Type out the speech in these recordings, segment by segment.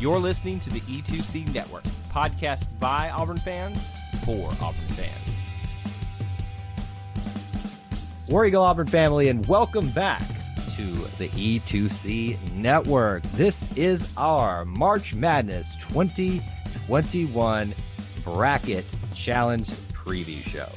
You're listening to the E2C Network, podcast by Auburn fans for Auburn fans. War Eagle Auburn family, and welcome back to the E2C Network. This is our March Madness 2021 Bracket Challenge preview show.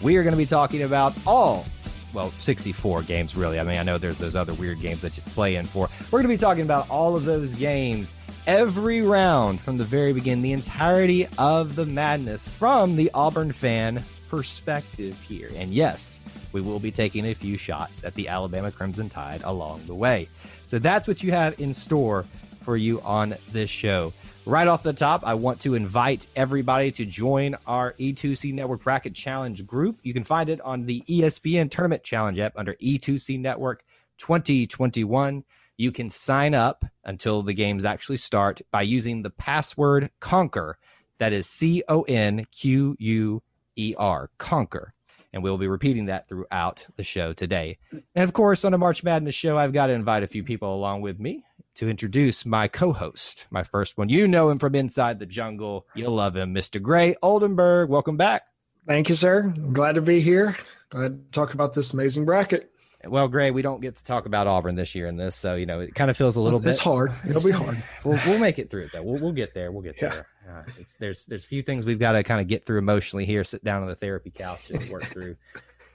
We are going to be talking about all well, 64 games, really. I mean, I know there's those other weird games that you play in for. We're going to be talking about all of those games every round from the very beginning, the entirety of the madness from the Auburn fan perspective here. And yes, we will be taking a few shots at the Alabama Crimson Tide along the way. So that's what you have in store for you on this show. Right off the top, I want to invite everybody to join our E2C Network Bracket Challenge group. You can find it on the ESPN Tournament Challenge app under E2C Network 2021. You can sign up until the games actually start by using the password Conquer. That is C O N Q U E R, Conquer. And we'll be repeating that throughout the show today. And of course, on a March Madness show, I've got to invite a few people along with me to introduce my co-host, my first one. You know him from inside the jungle. You'll love him, Mr. Gray Oldenburg. Welcome back. Thank you, sir. I'm glad to be here. Glad to talk about this amazing bracket. Well, Gray, we don't get to talk about Auburn this year in this, so you know it kind of feels a little It's bit hard. It'll be hard. We'll, we'll make it through though. We'll, we'll get there. We'll get Yeah. there. Uh, it's, there's there's a few things we've got to kind of get through emotionally here. Sit down on the therapy couch and work through.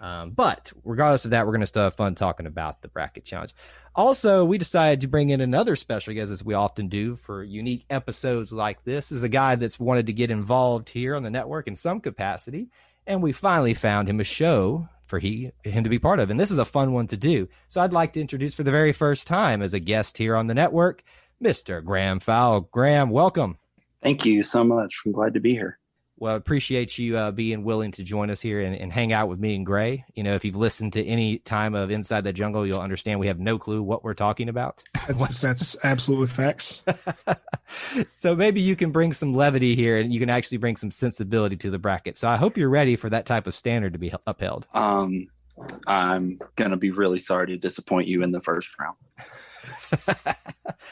Um, but regardless of that, we're going to still have fun talking about the bracket challenge. Also, we decided to bring in another special guest, as we often do for unique episodes like this. This is a guy that's wanted to get involved here on the network in some capacity, and we finally found him a show for he him to be part of. And this is a fun one to do. So I'd like to introduce for the very first time as a guest here on the network, Mr. Graham Fowl. Graham, welcome. Thank you so much. I'm glad to be here. Well, appreciate you uh, being willing to join us here and, and hang out with me and Gray. You know, if you've listened to any time of Inside the Jungle, you'll understand we have no clue what we're talking about. That's, that's absolutely facts. so maybe you can bring some levity here and you can actually bring some sensibility to the bracket. So I hope you're ready for that type of standard to be upheld. Um, I'm gonna be really sorry to disappoint you in the first round.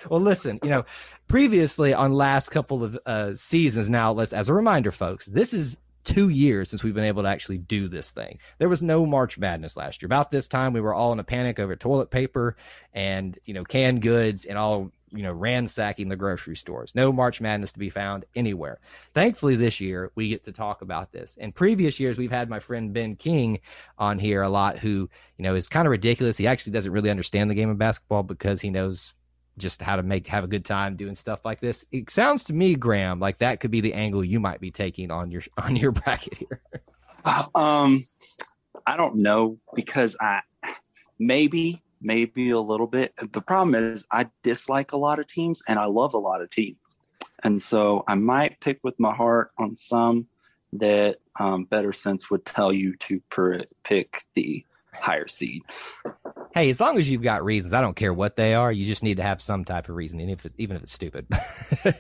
well, listen, you know, previously on last couple of uh, seasons, now let's, as a reminder, folks, this is two years since we've been able to actually do this thing. There was no March Madness last year. About this time, we were all in a panic over toilet paper and, you know, canned goods and all, you know, ransacking the grocery stores. No March Madness to be found anywhere. Thankfully, this year we get to talk about this. In previous years, we've had my friend Ben King on here a lot who, you know, is kind of ridiculous. He actually doesn't really understand the game of basketball because he knows just how to make have a good time doing stuff like this. It sounds to me, Graham, like that could be the angle you might be taking on your on your bracket here. Um, I don't know because I maybe maybe a little bit. The problem is I dislike a lot of teams and I love a lot of teams, and so I might pick with my heart on some that um, better sense would tell you to per- pick the higher seed. Hey, as long as you've got reasons, I don't care what they are. You just need to have some type of reason, even if it's, even if it's stupid. uh,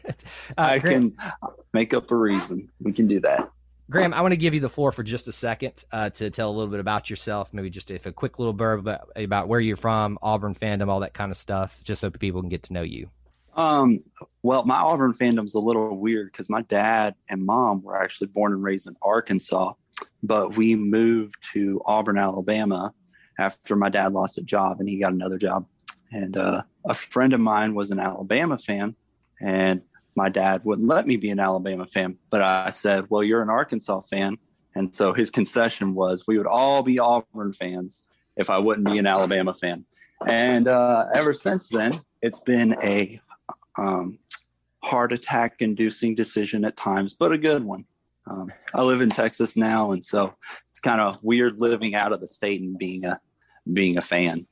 I Graham, can make up a reason. We can do that. Graham, I want to give you the floor for just a second uh, to tell a little bit about yourself. Maybe just if a quick little blurb about, about where you're from, Auburn fandom, all that kind of stuff, just so people can get to know you. Um, well, my Auburn fandom's a little weird because my dad and mom were actually born and raised in Arkansas, but we moved to Auburn, Alabama after my dad lost a job and he got another job. And uh, a friend of mine was an Alabama fan, and my dad wouldn't let me be an Alabama fan. But I said, Well, you're an Arkansas fan. And so his concession was we would all be Auburn fans if I wouldn't be an Alabama fan. And uh, ever since then, it's been a um, heart attack inducing decision at times, but a good one. Um, I live in Texas now, and so it's kind of weird living out of the state and being a being a fan.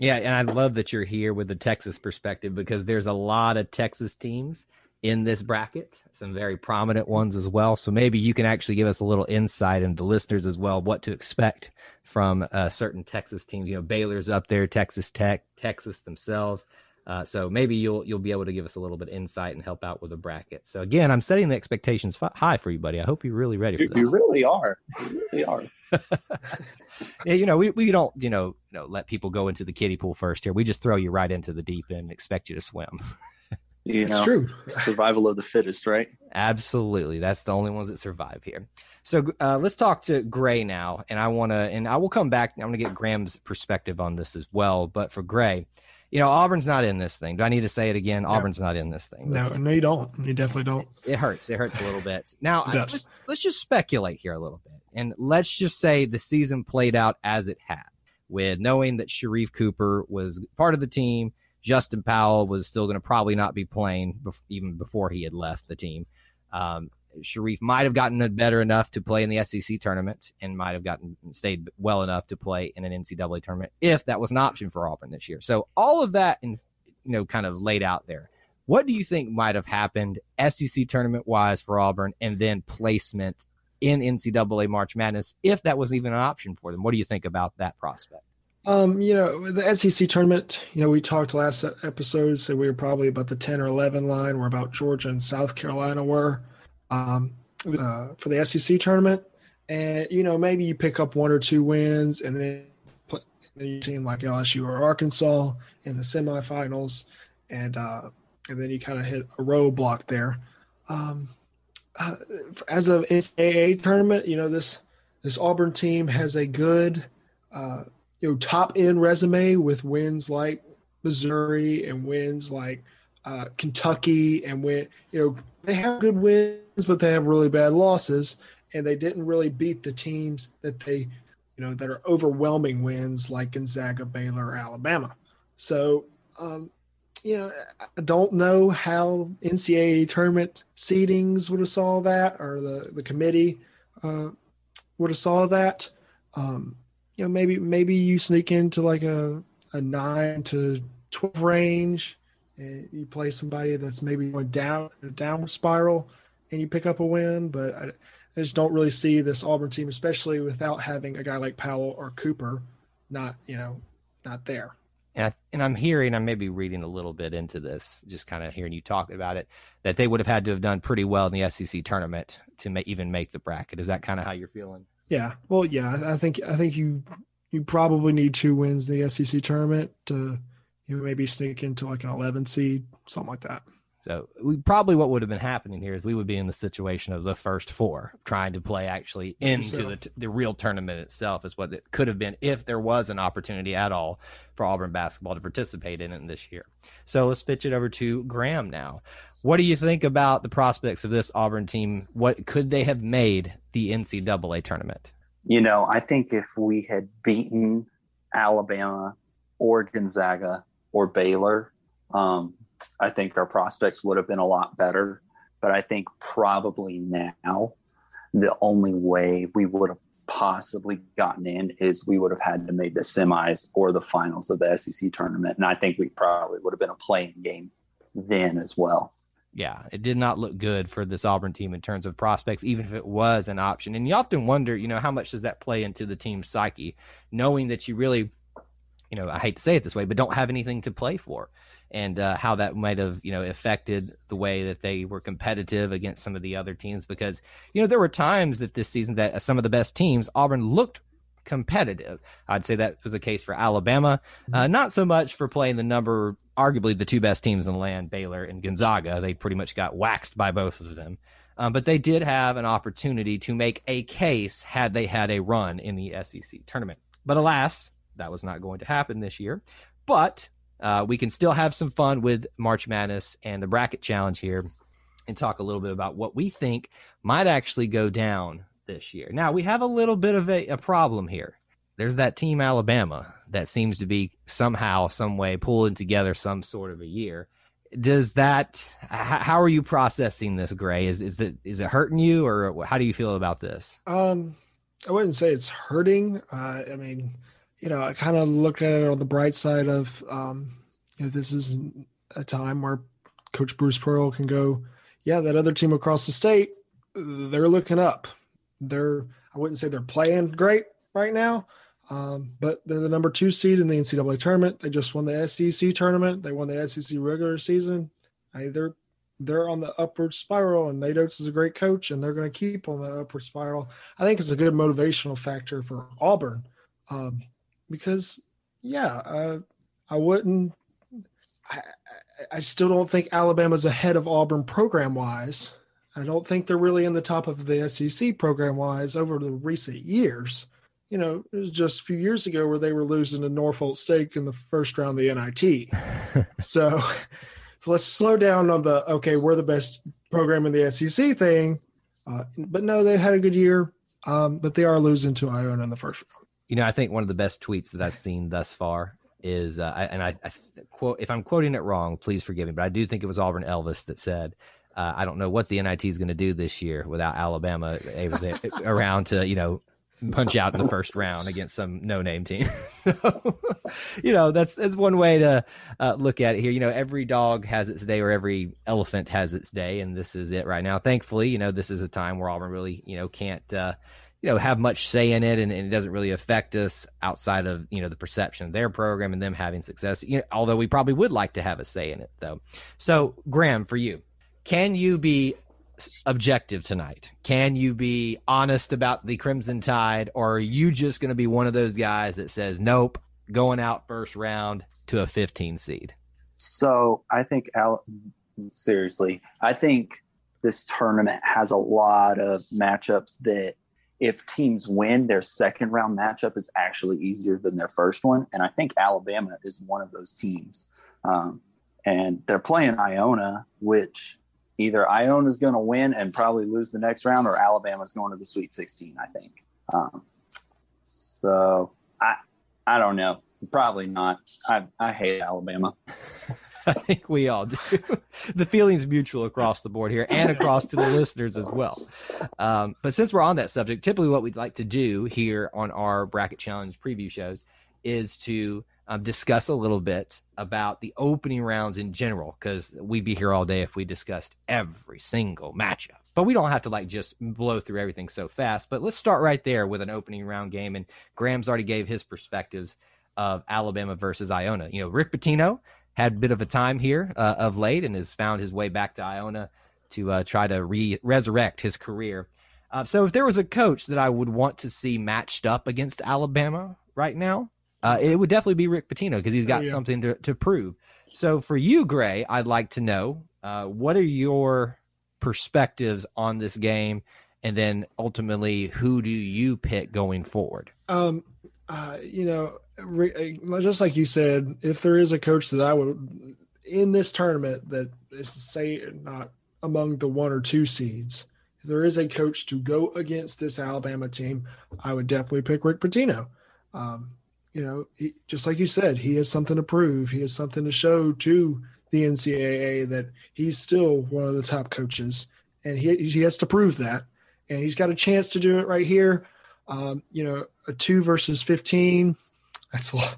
Yeah, and I love that you're here with the Texas perspective because there's a lot of Texas teams in this bracket, some very prominent ones as well. So maybe you can actually give us a little insight into listeners as well, what to expect from uh, certain Texas teams. You know, Baylor's up there, Texas Tech, Texas themselves. Uh, so maybe you'll you'll be able to give us a little bit of insight and help out with the bracket. So again, I'm setting the expectations high for you, buddy. I hope you're really ready for you, this. You really are. You really are. yeah, you know, we, we don't, you know, you know, let people go into the kiddie pool first here. We just throw you right into the deep end and expect you to swim. You It's know, true. survival of the fittest, right? Absolutely. That's the only ones that survive here. So uh, let's talk to Gray now. And I want to, and I will come back. I'm going to get Graham's perspective on this as well. But for Gray, you know, Auburn's not in this thing. Do I need to say it again? Auburn's not in this thing. No, That's- no, you don't. You definitely don't. it hurts. It hurts a little bit. Now, It I- does. let's, let's just speculate here a little bit. And let's just say the season played out as it had, with knowing that Sharife Cooper was part of the team. Justin Powell was still going to probably not be playing bef- even before he had left the team. Um, Sharife might have gotten better enough to play in the SEC tournament and might have gotten stayed well enough to play in an NCAA tournament if that was an option for Auburn this year. So all of that, and you know, kind of laid out there. What do you think might have happened SEC tournament wise for Auburn and then placement in NCAA March Madness if that was even an option for them? What do you think about that prospect? Um, you know, the SEC tournament, you know, we talked last episode, said we were probably about the 10 or 11 line, where about Georgia and South Carolina were um, uh, for the SEC tournament. And, you know, maybe you pick up one or two wins and then play a team like LSU or Arkansas in the semifinals. And, uh, and then you kind of hit a roadblock there. Um, uh, as of NCAA tournament, you know, this, this Auburn team has a good, uh, you know top end resume with wins like Missouri and wins like uh, Kentucky and win you know they have good wins but they have really bad losses and they didn't really beat the teams that they you know that are overwhelming wins like Gonzaga, Baylor, Alabama. So um, you know I don't know how NCAA tournament seedings would have saw that or the the committee uh, would have saw that. Um, you know, maybe maybe you sneak into like a a nine to twelve range, you play somebody that's maybe going down a downward spiral, and you pick up a win. But I, I just don't really see this Auburn team, especially without having a guy like Powell or Cooper, not you know, not there. And, I, and I'm hearing, I'm maybe reading a little bit into this, just kind of hearing you talk about it, that they would have had to have done pretty well in the SEC tournament to ma- even make the bracket. Is that kind of how you're feeling? Yeah, well, yeah, I I think I think you you probably need two wins in the SEC tournament to you know, maybe sneak into like an 11 seed, something like that. So we probably what would have been happening here is we would be in the situation of the first four trying to play actually into the t- the real tournament itself is what it could have been if there was an opportunity at all for Auburn basketball to participate in it this year. So let's pitch it over to Graham now. What do you think about the prospects of this Auburn team? What could they have made the NCAA tournament? You know, I think if we had beaten Alabama or Gonzaga or Baylor, um, I think our prospects would have been a lot better. But I think probably now the only way we would have possibly gotten in is we would have had to make the semis or the finals of the SEC tournament. And I think we probably would have been a playing game then as well. yeah, it did not look good for this Auburn team in terms of prospects, even if it was an option. And you often wonder, you know, how much does that play into the team's psyche, knowing that you really, you know, I hate to say it this way, but don't have anything to play for, and uh, how that might have, you know, affected the way that they were competitive against some of the other teams. Because you know, there were times that this season that some of the best teams, Auburn looked competitive. I'd say that was the case for Alabama, uh, not so much for playing the number, arguably the two best teams in the land, Baylor and Gonzaga. They pretty much got waxed by both of them. Um, but they did have an opportunity to make a case had they had a run in the SEC tournament. But alas, that was not going to happen this year. But uh, we can still have some fun with March Madness and the bracket challenge here and talk a little bit about what we think might actually go down this year. Now, we have a little bit of a, a problem here. There's that team Alabama that seems to be somehow, some way pulling together some sort of a year. does that? How are you processing this, Gray? Is is it is it hurting you, or how do you feel about this? Um, I wouldn't say it's hurting. Uh, I mean, you know, I kind of look at it on the bright side of, um, you know, this is a time where Coach Bruce Pearl can go, yeah, that other team across the state, they're looking up. They're, I wouldn't say they're playing great right now, um, but they're the number two seed in the NCAA tournament. They just won the SEC tournament. They won the SEC regular season. They're they're on the upward spiral, and Nate Oats is a great coach, and they're going to keep on the upward spiral. I think it's a good motivational factor for Auburn, um, because yeah, uh, I wouldn't. I, I still don't think Alabama's ahead of Auburn program wise. I don't think they're really in the top of the SEC program wise over the recent years. You know, it was just a few years ago where they were losing to Norfolk State in the first round of the NIT. so, so let's slow down on the okay, we're the best program in the SEC thing. Uh, but no, they had a good year, um, but they are losing to Iona in the first round. You know, I think one of the best tweets that I've seen thus far is, uh, and I, I, quote, if I'm quoting it wrong, please forgive me, but I do think it was Auburn Elvis that said, uh, I don't know what the NIT is going to do this year without Alabama around to, you know, punch out in the first round against some no name team. so, you know, that's, that's one way to uh, look at it here. You know, every dog has its day or every elephant has its day. And this is it right now. Thankfully, you know, this is a time where Auburn really, you know, can't, uh, you know, have much say in it and, and, it doesn't really affect us outside of, you know, the perception of their program and them having success. You know, although we probably would like to have a say in it though. So Graham, for you, can you be objective tonight? Can you be honest about the Crimson Tide or are you just going to be one of those guys that says, nope, going out first round to a 15 seed? So I think, Al- seriously, I think this tournament has a lot of matchups that if teams win, their second round matchup is actually easier than their first one. And I think Alabama is one of those teams. Um, and they're playing Iona, which either Iona is going to win and probably lose the next round, or Alabama's going to the Sweet 16. I think. Um, so I I don't know. Probably not. I I hate Alabama. I think we all do. the feeling's mutual across the board here and across to the listeners as well. Um, but since we're on that subject, typically what we'd like to do here on our bracket challenge preview shows is to um, discuss a little bit about the opening rounds in general because we'd be here all day if we discussed every single matchup. But we don't have to like just blow through everything so fast. But let's start right there with an opening round game. And Graham's already gave his perspectives of Alabama versus Iona. You know, Rick Pitino had a bit of a time here uh, of late and has found his way back to Iona to uh, try to re- resurrect his career. Uh, so if there was a coach that I would want to see matched up against Alabama right now, uh, it would definitely be Rick Pitino because he's got oh, yeah. something to, to prove. So for you, Gray, I'd like to know uh, what are your perspectives on this game, and then ultimately, who do you pick going forward? Um, uh, you know, just like you said, if there is a coach that I would in this tournament that is say not among the one or two seeds, if there is a coach to go against this Alabama team, I would definitely pick Rick Pitino. Um, you know, he, just like you said, he has something to prove. He has something to show to the NCAA that he's still one of the top coaches, and he he has to prove that. And he's got a chance to do it right here. Um, you know, a two versus fifteen that's a little,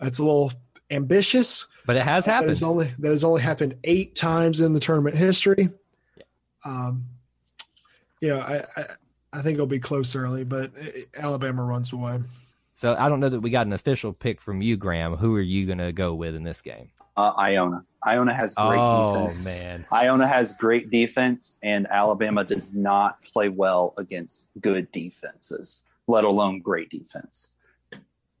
that's a little ambitious, but it has happened. That has only that has only happened eight times in the tournament history. Yeah. Um, you know, I, I, I think it'll be close early, but Alabama runs away. So I don't know that we got an official pick from you, Graham. Who are you going to go with in this game? Uh, Iona. Iona has great defense. oh, defense. man. Iona has great defense, and Alabama does not play well against good defenses, let alone great defense.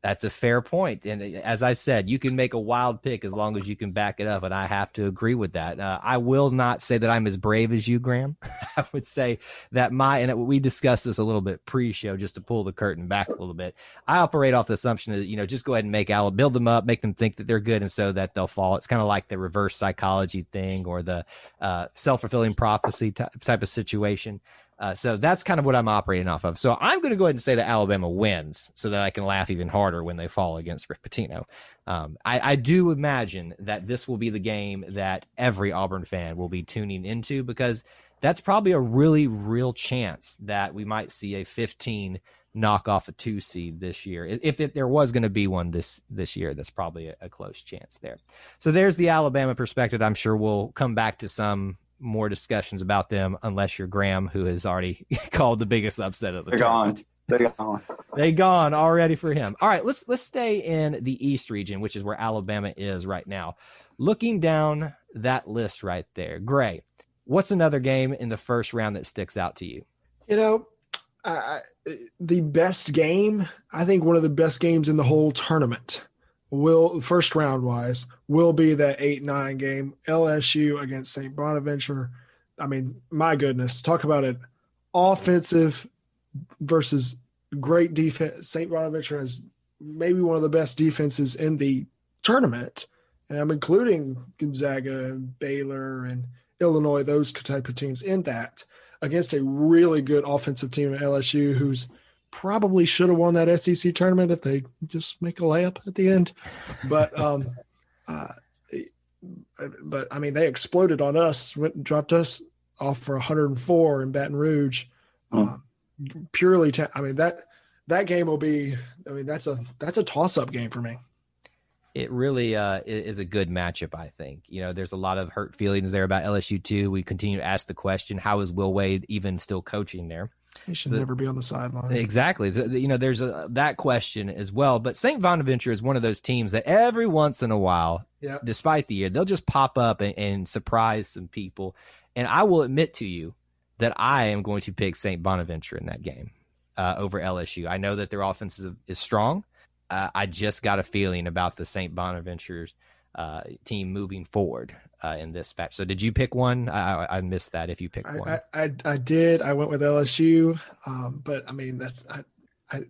That's a fair point. And uh, as I said, you can make a wild pick as long as you can back it up. And I have to agree with that. Uh, I will not say that I'm as brave as you, Graham. I would say that my, and we discussed this a little bit pre show just to pull the curtain back a little bit. I operate off the assumption that, you know, just go ahead and make Alabama, build them up, make them think that they're good and so that they'll fall. It's kind of like the reverse psychology thing or the uh, self fulfilling prophecy type of situation. Uh, so that's kind of what I'm operating off of. So I'm going to go ahead and say that Alabama wins so that I can laugh even harder when they fall against Rick Pitino. Um, I, I, do imagine that this will be the game that every Auburn fan will be tuning into because that's probably a really real chance that we might see a 15 knock off a two seed this year. If, if there was going to be one this this year, that's probably a, a close chance there. So there's the Alabama perspective. I'm sure we'll come back to some more discussions about them, unless you're Graham, who has already called the biggest upset of the They're tournament. gone. They're gone. They gone already for him. All right, let's let's stay in the East region, which is where Alabama is right now. Looking down that list right there, Gray. What's another game in the first round that sticks out to you? You know, I, the best game, I think one of the best games in the whole tournament will first round wise will be that 8-9 game LSU against St. Bonaventure. I mean, my goodness, talk about it offensive versus great defense. St. Bonaventure has maybe one of the best defenses in the tournament. And I'm including Gonzaga and Baylor and Illinois, those type of teams in that against a really good offensive team at LSU who's probably should have won that SEC tournament if they just make a layup at the end. But um uh, but I mean they exploded on us, went and dropped us off for 104 in Baton Rouge. Um, purely ta- I mean that that game will be I mean that's a that's a toss up game for me it really uh, is a good matchup. I think you know there's a lot of hurt feelings there about LSU too. We continue to ask the question: How is Will Wade even still coaching there? He should so, never be on the sideline. Exactly. You know, there's a, that question as well. But St. Bonaventure is one of those teams that every once in a while, yeah. despite the year, they'll just pop up and, and surprise some people. And I will admit to you that I am going to pick St. Bonaventure in that game uh, over LSU. I know that their offense is, is strong uh, I just got a feeling about the St. Bonaventure's uh, team moving forward uh, in this match. So, did you pick one? I, I missed that. If you picked I, one, I, I, I did. I went with LSU, um, but I mean that's I, I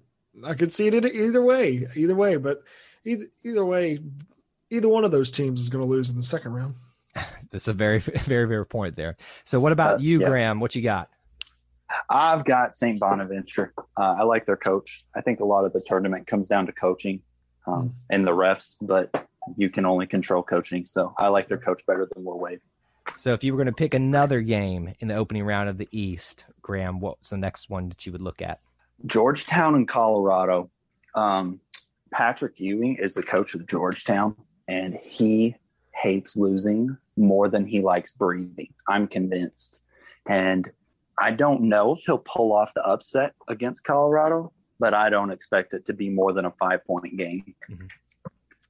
I could see it either way, either way. But either either way, either one of those teams is going to lose in the second round. That's a very very very point there. So, what about uh, you, yeah. Graham? What you got? I've got St. Bonaventure. Uh, I like their coach. I think a lot of the tournament comes down to coaching um, mm. and the refs, but you can only control coaching. So I like their coach better than Will Wade. So if you were going to pick another game in the opening round of the East, Graham, what's the next one that you would look at? Georgetown and Colorado. Um, Patrick Ewing is the coach of Georgetown, and he hates losing more than he likes breathing. I'm convinced. And I don't know if he'll pull off the upset against Colorado, but I don't expect it to be more than a five point game. Mm-hmm.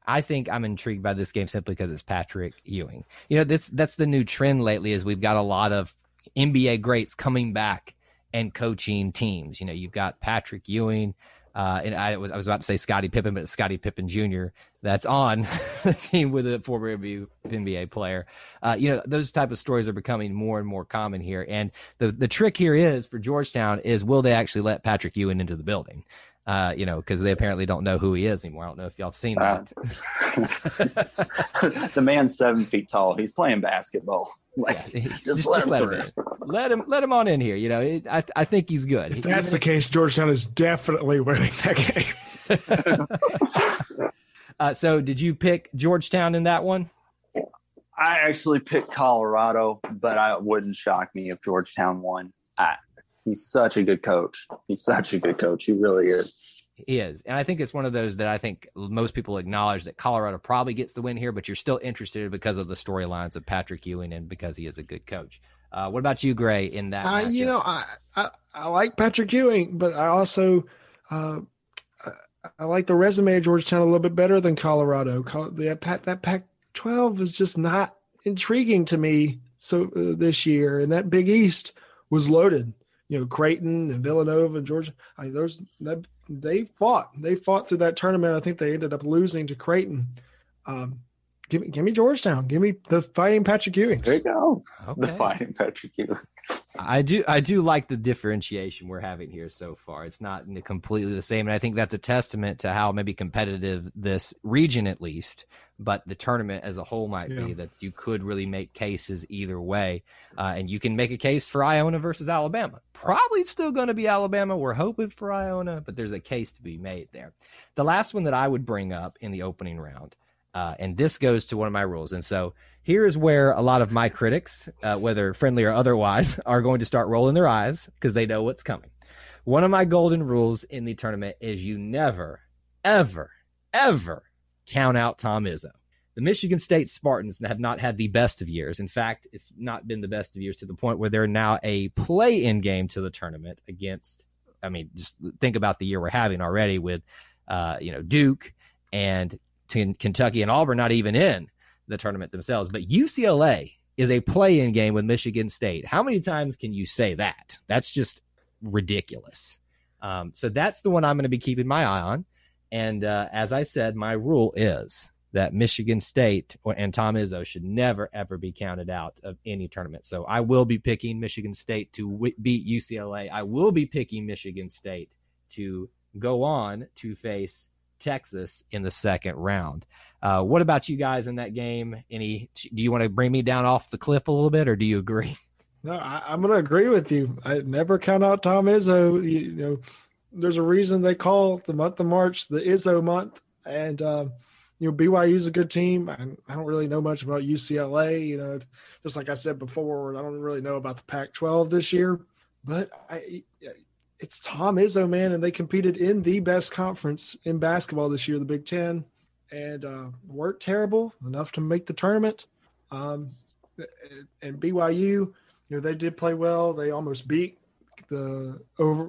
I think I'm intrigued by this game simply because it's Patrick Ewing. You know, this that's the new trend lately is we've got a lot of NBA greats coming back and coaching teams. You know, you've got Patrick Ewing, uh, and I was I was about to say Scottie Pippen, but it's Scottie Pippen Jr. That's on the team with a former NBA player. Uh, you know, those type of stories are becoming more and more common here. And the the trick here is for Georgetown is will they actually let Patrick Ewing into the building? Uh, you know, because they apparently don't know who he is anymore. I don't know if y'all have seen that. Uh, the man's seven feet tall. He's playing basketball. Like, yeah, just, just, let, just him let, him in. Let him let him on in here. You know, it, I I think he's good. If that's the case, Georgetown is definitely winning that game. uh, so, did you pick Georgetown in that one? I actually picked Colorado, but I wouldn't shock me if Georgetown won. I, he's such a good coach. He's such a good coach. He really is. He is. And I think it's one of those that I think most people acknowledge that Colorado probably gets the win here, but you're still interested because of the storylines of Patrick Ewing and because he is a good coach. Uh, what about you, Gray, in that? Uh, you know, I, I, I like Patrick Ewing, but I also uh, I like the resume of Georgetown a little bit better than Colorado. That Pac, that Pac-12 is just not intriguing to me. So uh, this year, and that Big East was loaded you know Creighton and Villanova and Georgia. I mean, those that, they fought. They fought through that tournament. I think they ended up losing to Creighton. Um, give me give me Georgetown. Give me the fighting Patrick Ewings. There you go. Okay. The fighting Patrick Ewing. I do I do like the differentiation we're having here so far. It's not completely the same, and I think that's a testament to how maybe competitive this region, at least, but the tournament as a whole might Yeah. be. That you could really make cases either way, uh, and you can make a case for Iona versus Alabama. Probably still going to be Alabama. We're hoping for Iona, but there's a case to be made there. The last one that I would bring up in the opening round, uh, and this goes to one of my rules, and so here is where a lot of my critics, uh, whether friendly or otherwise, are going to start rolling their eyes because they know what's coming. One of my golden rules in the tournament is you never, ever, ever count out Tom Izzo. The Michigan State Spartans have not had the best of years. In fact, it's not been the best of years to the point where they're now a play in game to the tournament against, I mean, just think about the year we're having already with, uh, you know, Duke and Kentucky and Auburn not even in the tournament themselves. But UCLA is a play in game with Michigan State. How many times can you say that? That's just ridiculous. Um, so that's the one I'm going to be keeping my eye on. And uh, as I said, my rule is that Michigan State and Tom Izzo should never, ever be counted out of any tournament. So I will be picking Michigan State to w- beat UCLA. I will be picking Michigan State to go on to face Texas in the second round. Uh, what about you guys in that game? Any? Do you want to bring me down off the cliff a little bit, or do you agree? No, I, I'm going to agree with you. I never count out Tom Izzo. You, you know, there's a reason they call the month of March the Izzo month, and um, you know BYU is a good team. I, I don't really know much about UCLA. You know, just like I said before, I don't really know about the Pac-12 this year. But I, it's Tom Izzo, man, and they competed in the best conference in basketball this year, the Big Ten, and uh, weren't terrible enough to make the tournament. Um, and BYU you know they did play well. They almost beat the over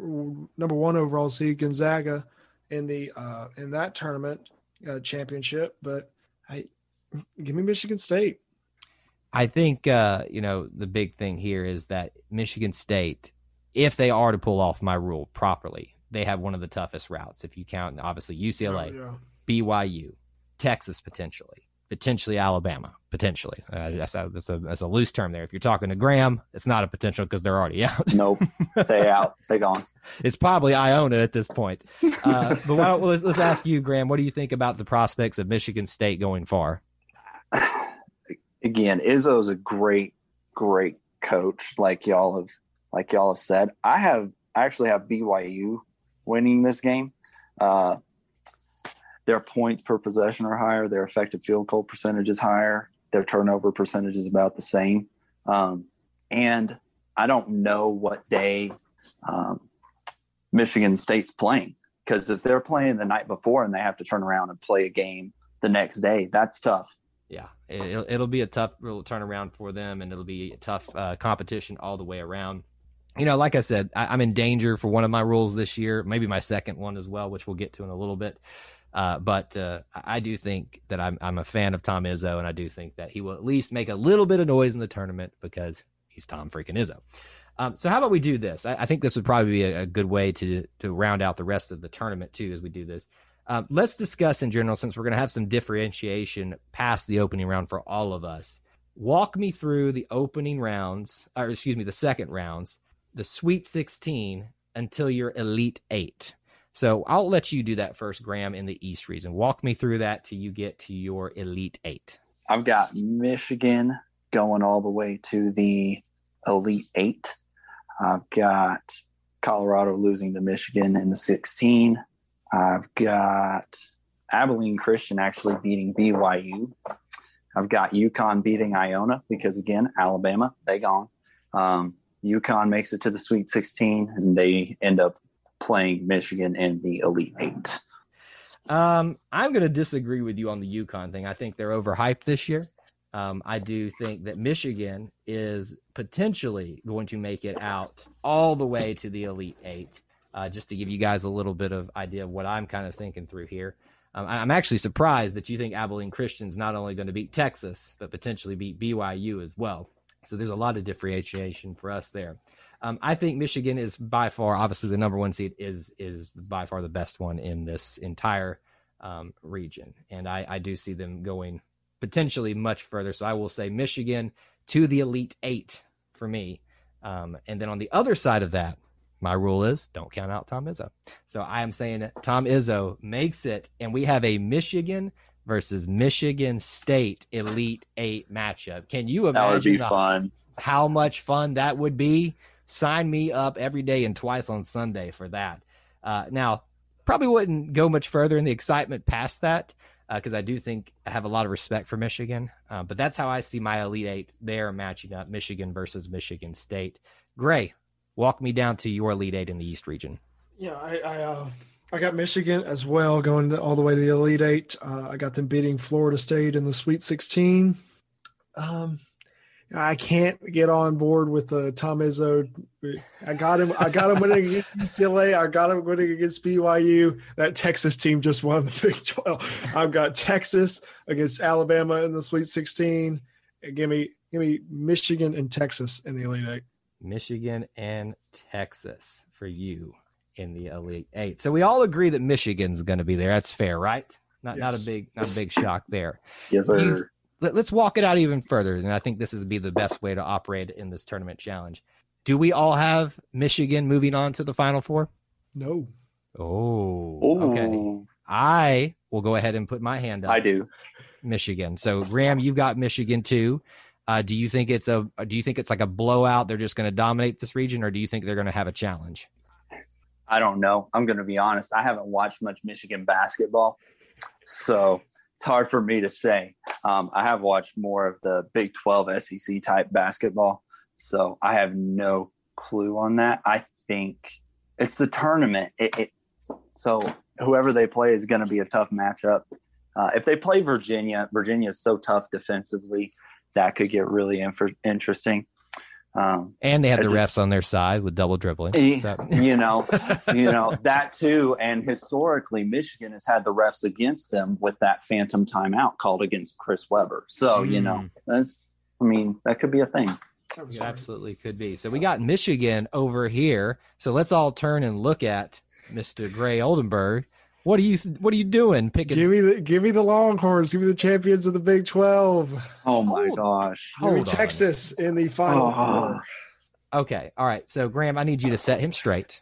number one overall seed Gonzaga in the uh, in that tournament uh, championship. But I give me Michigan State. I think uh, you know the big thing here is that Michigan State, if they are to pull off my rule properly, they have one of the toughest routes. If you count obviously UCLA, Oh, BYU, Texas potentially, potentially Alabama, potentially. Uh, that's, a, that's, a, that's a loose term there. If you're talking to Graham, it's not a potential because they're already out. Nope. they out. They gone. it's probably Iona at this point. Uh, but why don't, let's, let's ask you, Graham, what do you think about the prospects of Michigan State going far? Again, Izzo's a great, great coach. Like y'all have, like y'all have said. I have, I actually have BYU winning this game. Uh, their points per possession are higher. Their effective field goal percentage is higher. Their turnover percentage is about the same. Um, and I don't know what day um, Michigan State's playing because if they're playing the night before and they have to turn around and play a game the next day, that's tough. Yeah, it, it'll, it'll be a tough turnaround for them, and it'll be a tough uh, competition all the way around. You know, like I said, I, I'm in danger for one of my rules this year, maybe my second one as well, which we'll get to in a little bit. Uh, but uh, I I do think that I'm I'm a fan of Tom Izzo, and I do think that he will at least make a little bit of noise in the tournament because he's Tom freaking Izzo. Um, so how about we do this? I, I think this would probably be a, a good way to to round out the rest of the tournament too, as we do this. Um, let's discuss in general, since we're going to have some differentiation past the opening round for all of us. Walk me through the opening rounds, or excuse me, the second rounds, the Sweet 16 until your Elite Eight. So I'll let you do that first, Graham, in the East region. Walk me through that till you get to your Elite Eight. I've got Michigan going all the way to the Elite Eight. I've got Colorado losing to Michigan in the 16. I've got Abilene Christian actually beating BYU. I've got UConn beating Iona because, again, Alabama, they gone. Um, UConn makes it to the Sweet 16 and they end up playing Michigan in the Elite Eight. Um, I'm going to disagree with you on the UConn thing. I think they're overhyped this year. Um, I do think that Michigan is potentially going to make it out all the way to the Elite Eight. Uh, just to give you guys a little bit of idea of what I'm kind of thinking through here. Um, I'm actually surprised that you think Abilene Christian's not only going to beat Texas, but potentially beat BYU as well. So there's a lot of differentiation for us there. Um, I think Michigan is by far, obviously, the number one seed is is by far the best one in this entire um, region, and I, I do see them going potentially much further. So I will say Michigan to the Elite Eight for me. Um, and then on the other side of that, my rule is don't count out Tom Izzo. So I am saying Tom Izzo makes it, and we have a Michigan versus Michigan State Elite Eight matchup. Can you That would be imagine fun. how much fun that would be? Sign me up every day and twice on Sunday for that. Uh, now, probably wouldn't go much further in the excitement past that because I do think I have a lot of respect for Michigan. Uh, but that's how I see my Elite Eight there matching up Michigan versus Michigan State. Gray, walk me down to your Elite Eight in the East region. Yeah, I I, uh, I got Michigan as well, going to, all the way to the Elite Eight. Uh, I got them beating Florida State in the Sweet 16. Um, I can't get on board with uh, Tom Izzo. I got him. I got him winning against UCLA. I got him winning against BYU. That Texas team just won the Big 12. I've got Texas against Alabama in the Sweet 16. Give me, give me Michigan and Texas in the Elite Eight. Michigan and Texas for you in the Elite Eight. So we all agree that Michigan's going to be there. That's fair, right? Not not a big not a big shock there. Yes, sir. You- Let, us walk it out even further, and I think this would be the best way to operate in this tournament challenge. Do we all have Michigan moving on to the Final Four? No, Oh, Ooh, okay. I will go ahead and put my hand up. I do. Michigan. So Ram, you've got Michigan too. Uh, do you think it's a do you think it's like a blowout? They're just going to dominate this region, or do you think they're going to have a challenge? I don't know. I'm going to be honest. I haven't watched much Michigan basketball, so it's hard for me to say. Um, I have watched more of the Big 12 SEC type basketball, so I have no clue on that. I think it's the tournament. It, it so whoever they play is going to be a tough matchup. Uh, if they play Virginia, Virginia is so tough defensively that could get really infer- interesting. Um, And they had I the just- refs on their side with double dribbling. Eh, So- you know, you know that too. And historically, Michigan has had the refs against them with that phantom timeout called against Chris Webber. So you know, Mm. that's. I mean, that could be a thing. It absolutely could be. So we got Michigan over here. So let's all turn and look at Mr. Gray Oldenburg. What are you What are you doing? Picking. Give me the give me the Longhorns. Give me the champions of the Big Twelve. Oh my Hold- gosh! Give me Hold on. Texas in the final Oh. four. Okay. All right. So Graham, I need you to set him straight,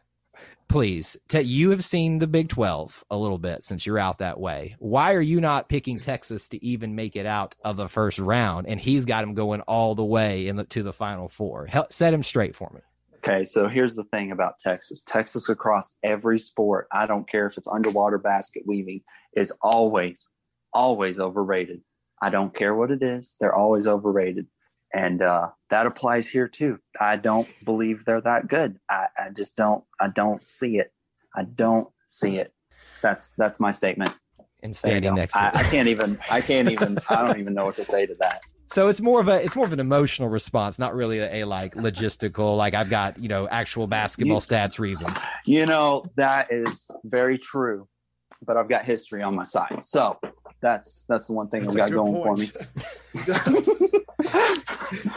please. Te- you have seen the Big Twelve a little bit since you're out that way. Why are you not picking Texas to even make it out of the first round? And he's got him going all the way in the, to the Final Four. Help, set him straight for me. Okay, so here's the thing about Texas. Texas across every sport, I don't care if it's underwater basket weaving, is always, always overrated. I don't care what it is, they're always overrated. And uh, that applies here too. I don't believe they're that good. I, I just don't I don't see it. I don't see it. That's that's my statement. And standing next to I. I can't even I can't even I don't even know what to say to that. So it's more of a it's more of an emotional response, not really a, a like logistical like I've got you know actual basketball You- stats reasons. You know, that is very true, but I've got history on my side. So that's that's the one thing That's I've got good going for me.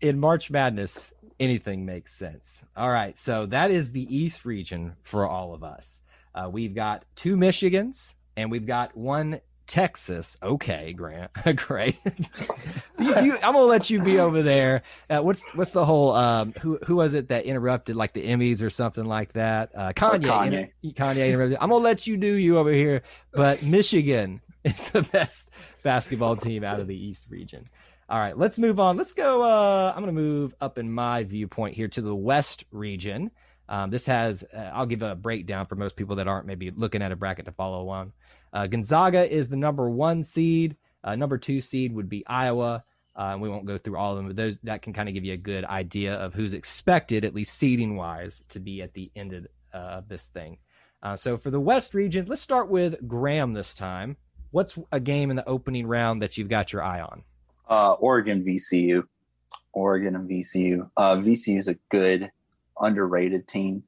In March Madness, anything makes sense. All right, so that is the East region for all of us. Uh, we've got two Michigans and we've got one Texas. Okay, Grant, great. you, you, I'm gonna let you be over there. Uh, what's what's the whole? Um, who who was it that interrupted like the Emmys or something like that? Uh, Kanye. Kanye. inter- Kanye interrupted. I'm gonna let you do you over here, but Michigan is the best basketball team out of the East region. All right, let's move on. Let's go. Uh, I'm going to move up in my viewpoint here to the West region. Um, this has, uh, I'll give a breakdown for most people that aren't maybe looking at a bracket to follow on. Uh, Gonzaga is the number one seed. Uh, number two seed would be Iowa. Uh, we won't go through all of them, but those that can kind of give you a good idea of who's expected, at least seeding wise, to be at the end of, uh, this thing. Uh, so for the West region, let's start with Graham this time. What's a game in the opening round that you've got your eye on? Uh, Oregon VCU, Oregon and VCU. Uh, VCU is a good, underrated team,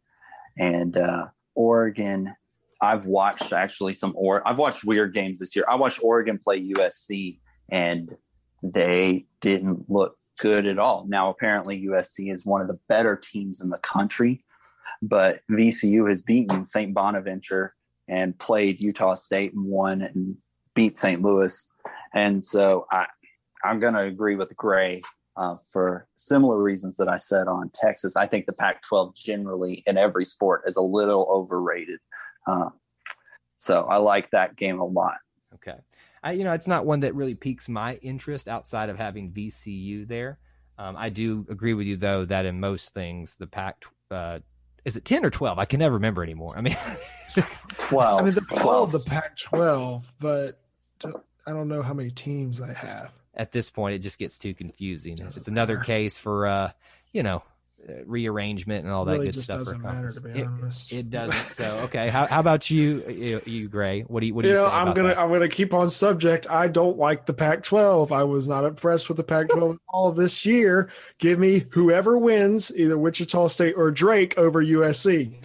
and uh, Oregon. I've watched actually some or I've watched weird games this year. I watched Oregon play USC, and they didn't look good at all. Now apparently USC is one of the better teams in the country, but VCU has beaten St. Bonaventure and played Utah State and won and beat St. Louis And so I, I'm going to agree with Gray uh, for similar reasons that I said on Texas. I think the Pac 12 generally in every sport is a little overrated. Uh, so I like that game a lot. Okay. I, you know, it's not one that really piques my interest outside of having VCU there. Um, I do agree with you, though, that in most things, the Pac uh, is it 10 or 12? I can never remember anymore. I mean, 12. I mean, they're called the Pac 12, but I don't know how many teams they have. At this point, it just gets too confusing. It's another case for, uh, you know, rearrangement and all that really good just stuff. Doesn't matter to be it, honest. It doesn't. So okay, how, how about you, you, you, Gray? What do you what do you, you know? say I'm gonna that? I'm gonna keep on subject. I don't like the Pac-12. I was not impressed with the Pac-12 all this year. Give me whoever wins, either Wichita State or Drake over USC.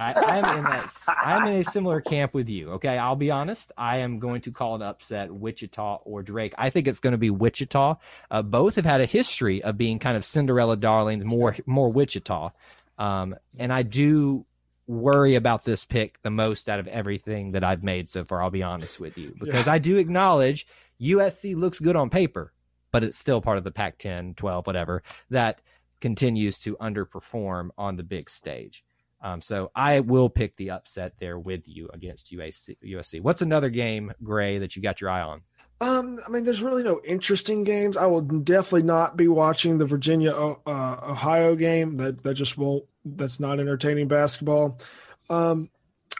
I, I'm in that. I'm in a similar camp with you. Okay, I'll be honest. I am going to call an upset Wichita or Drake. I think it's going to be Wichita. Uh, both have had a history of being kind of Cinderella darlings, more more Wichita, um, and I do worry about this pick the most out of everything that I've made so far. I'll be honest with you because Yeah. I do acknowledge USC looks good on paper, but it's still part of the Pac-10, 12, whatever that continues to underperform on the big stage. Um, so I will pick the upset there with you against USC. USC. What's another game, Gray, that you got your eye on? Um, I mean, there's really no interesting games. I will definitely not be watching the Virginia uh, Ohio game. That that just won't. That's not entertaining basketball. Um,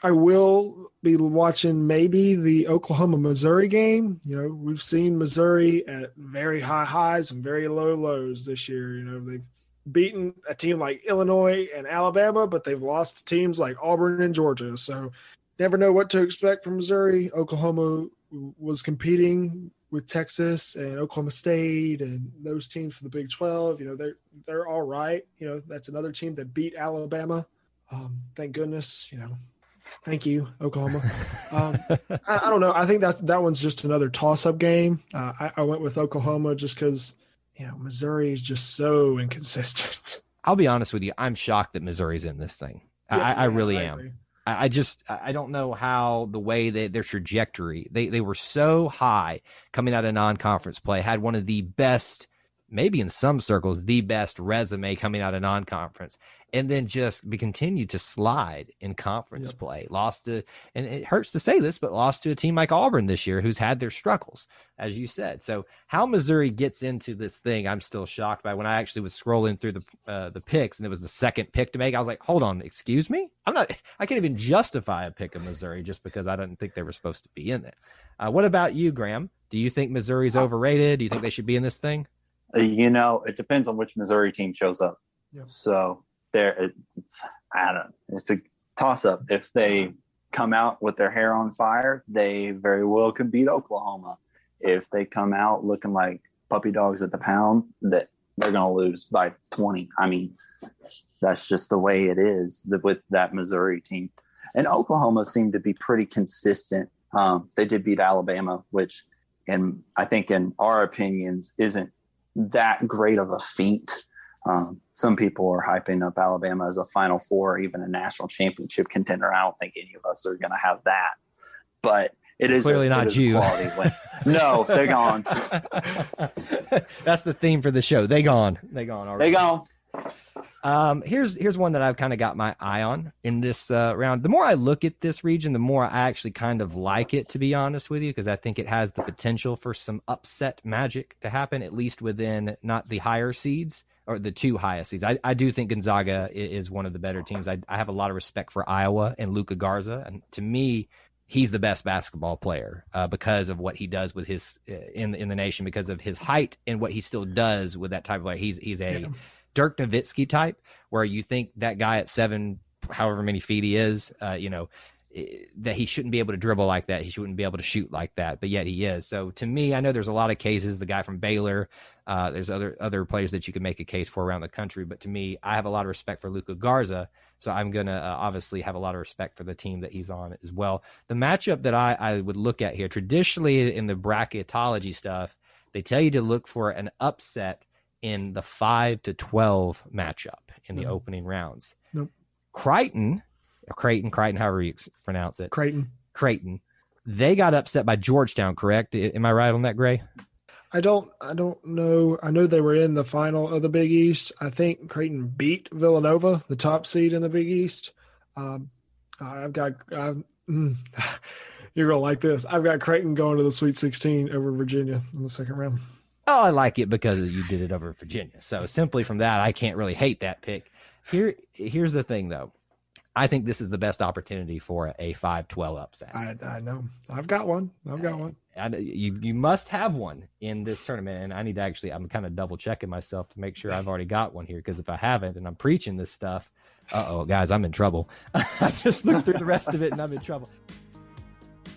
I will be watching maybe the Oklahoma Missouri game. You know, we've seen Missouri at very high highs and very low lows this year. You know, they've beaten a team like Illinois and Alabama, but they've lost to teams like Auburn and Georgia. So never know what to expect from Missouri. Oklahoma was competing with Texas and Oklahoma State and those teams for the Big 12. You know, they're they're all right. You know, that's another team that beat Alabama. Um, thank goodness, you know. Thank you, Oklahoma. Um, I, I don't know. I think that's that one's just another toss-up game. Uh, I, I went with Oklahoma just because you know Missouri is just so inconsistent. I'll be honest with you. I'm shocked that Missouri's in this thing. I, Yeah, I really I am. I I just I don't know how the way that their trajectory they they were so high coming out of non-conference play had one of the best maybe in some circles the best resume coming out of non-conference and then just be continued to slide in conference Yep. play lost to and it hurts to say this but lost to a team like Auburn this year who's had their struggles as you said so how Missouri gets into this thing I'm still shocked by when I actually was scrolling through the uh, the picks and it was the second pick to make I was like hold on excuse me I'm not I can't even justify a pick of Missouri just because I didn't think they were supposed to be in it. Uh, what about you, Graham? Do you think Missouri's overrated? Do you think they should be in this thing? Uh, You know, it depends on which Missouri team shows up. Yep. So there, it's I don't. It's a toss up. If they come out with their hair on fire, they very well could beat Oklahoma. If they come out looking like puppy dogs at the pound, that they're going to lose by twenty. I mean, that's just the way it is with that Missouri team. And Oklahoma seemed to be pretty consistent. Um, they did beat Alabama, which, and I think in our opinions, isn't that great of a feat. Um, some people are hyping up Alabama as a Final Four, or even a national championship contender. I don't think any of us are going to have that, but it is Clearly a, not it is you. No, they're gone. That's the theme for the show. They gone. They gone already. They gone. Um, here's here's one that I've kind of got my eye on in this uh, round. The more I look at this region, the more I actually kind of like it, to be honest with you, because I think it has the potential for some upset magic to happen, at least within not the higher seeds or the two highest seeds. I, I do think Gonzaga is one of the better teams. I, I have a lot of respect for Iowa and Luka Garza, and to me, he's the best basketball player uh, because of what he does with his uh, in in the nation, because of his height and what he still does with that type of play. He's he's a Yeah. Dirk Nowitzki type, where you think that guy at seven, however many feet he is, uh, you know, eh, that he shouldn't be able to dribble like that. He shouldn't be able to shoot like that, but yet he is. So to me, I know there's a lot of cases. The guy from Baylor, uh, there's other other players that you could make a case for around the country, but to me, I have a lot of respect for Luka Garza. So I'm gonna uh, obviously have a lot of respect for the team that he's on as well. The matchup that I, I would look at here, traditionally in the bracketology stuff, they tell you to look for an upset in the five to twelve matchup in the No. opening rounds. Nope. Crichton, or Creighton, Crichton, however you pronounce it, Creighton. Creighton They got upset by Georgetown, correct? Am I right on that, Gray? I don't I don't know. I know they were in the final of the Big East. I think Creighton beat Villanova, the top seed in the Big East. Um, I've got I've, mm, you're gonna like this. I've got Creighton going to the Sweet 16 over Virginia in the second round. Oh, I like it because you did it over Virginia. So simply from that, I can't really hate that pick. Here, here's the thing though. I think this is the best opportunity for a 5-12 upset. I, I know. I've got one. I've got one. I, you you must have one in this tournament, and I need to actually. I'm kind of double checking myself to make sure I've already got one here because if I haven't, and I'm preaching this stuff, uh oh, guys, I'm in trouble. I just looked through the rest of it, and I'm in trouble.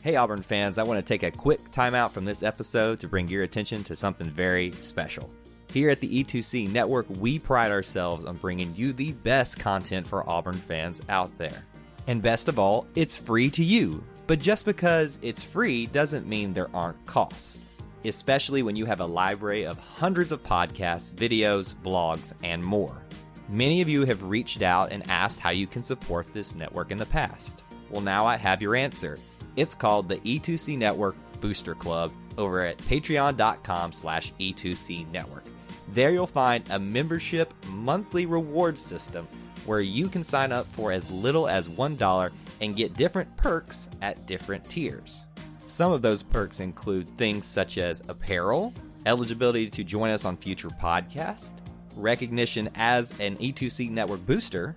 Hey, Auburn fans, I want to take a quick timeout from this episode to bring your attention to something very special. Here at the E2C Network, we pride ourselves on bringing you the best content for Auburn fans out there. And best of all, it's free to you. But just because it's free doesn't mean there aren't costs, especially when you have a library of hundreds of podcasts, videos, blogs, and more. Many of you have reached out and asked how you can support this network in the past. Well, now I have your answer. It's called the E2C Network Booster Club over at patreon.com slash E2C Network. There you'll find a membership monthly reward system where you can sign up for as little as $1 and get different perks at different tiers. Some of those perks include things such as apparel, eligibility to join us on future podcasts, recognition as an E2C network booster,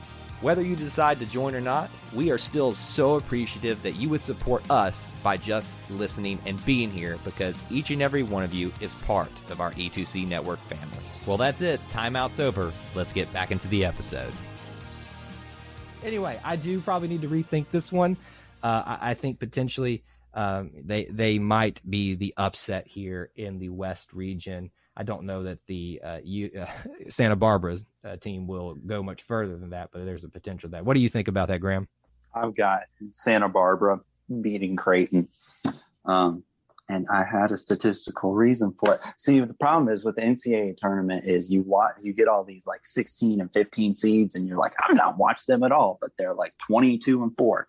Whether you decide to join or not, we are still so appreciative that you would support us by just listening and being here because each and every one of you is part of our E2C network family. Well, that's it. Timeout's over. Let's get back into the episode. Anyway, I do probably need to rethink this one. Uh, I, think potentially um, they they might be the upset here in the West region. I don't know that the uh, U, uh, Santa Barbara uh, team will go much further than that, but there's a potential that. What do you think about that, Graham? I've got Santa Barbara beating Creighton. Um, and I had a statistical reason for it. See, the problem is with the NCAA tournament is you watch, you get all these like 16 and 15 seeds, and you're like, I'm not watch them at all, but they're like 22 and four.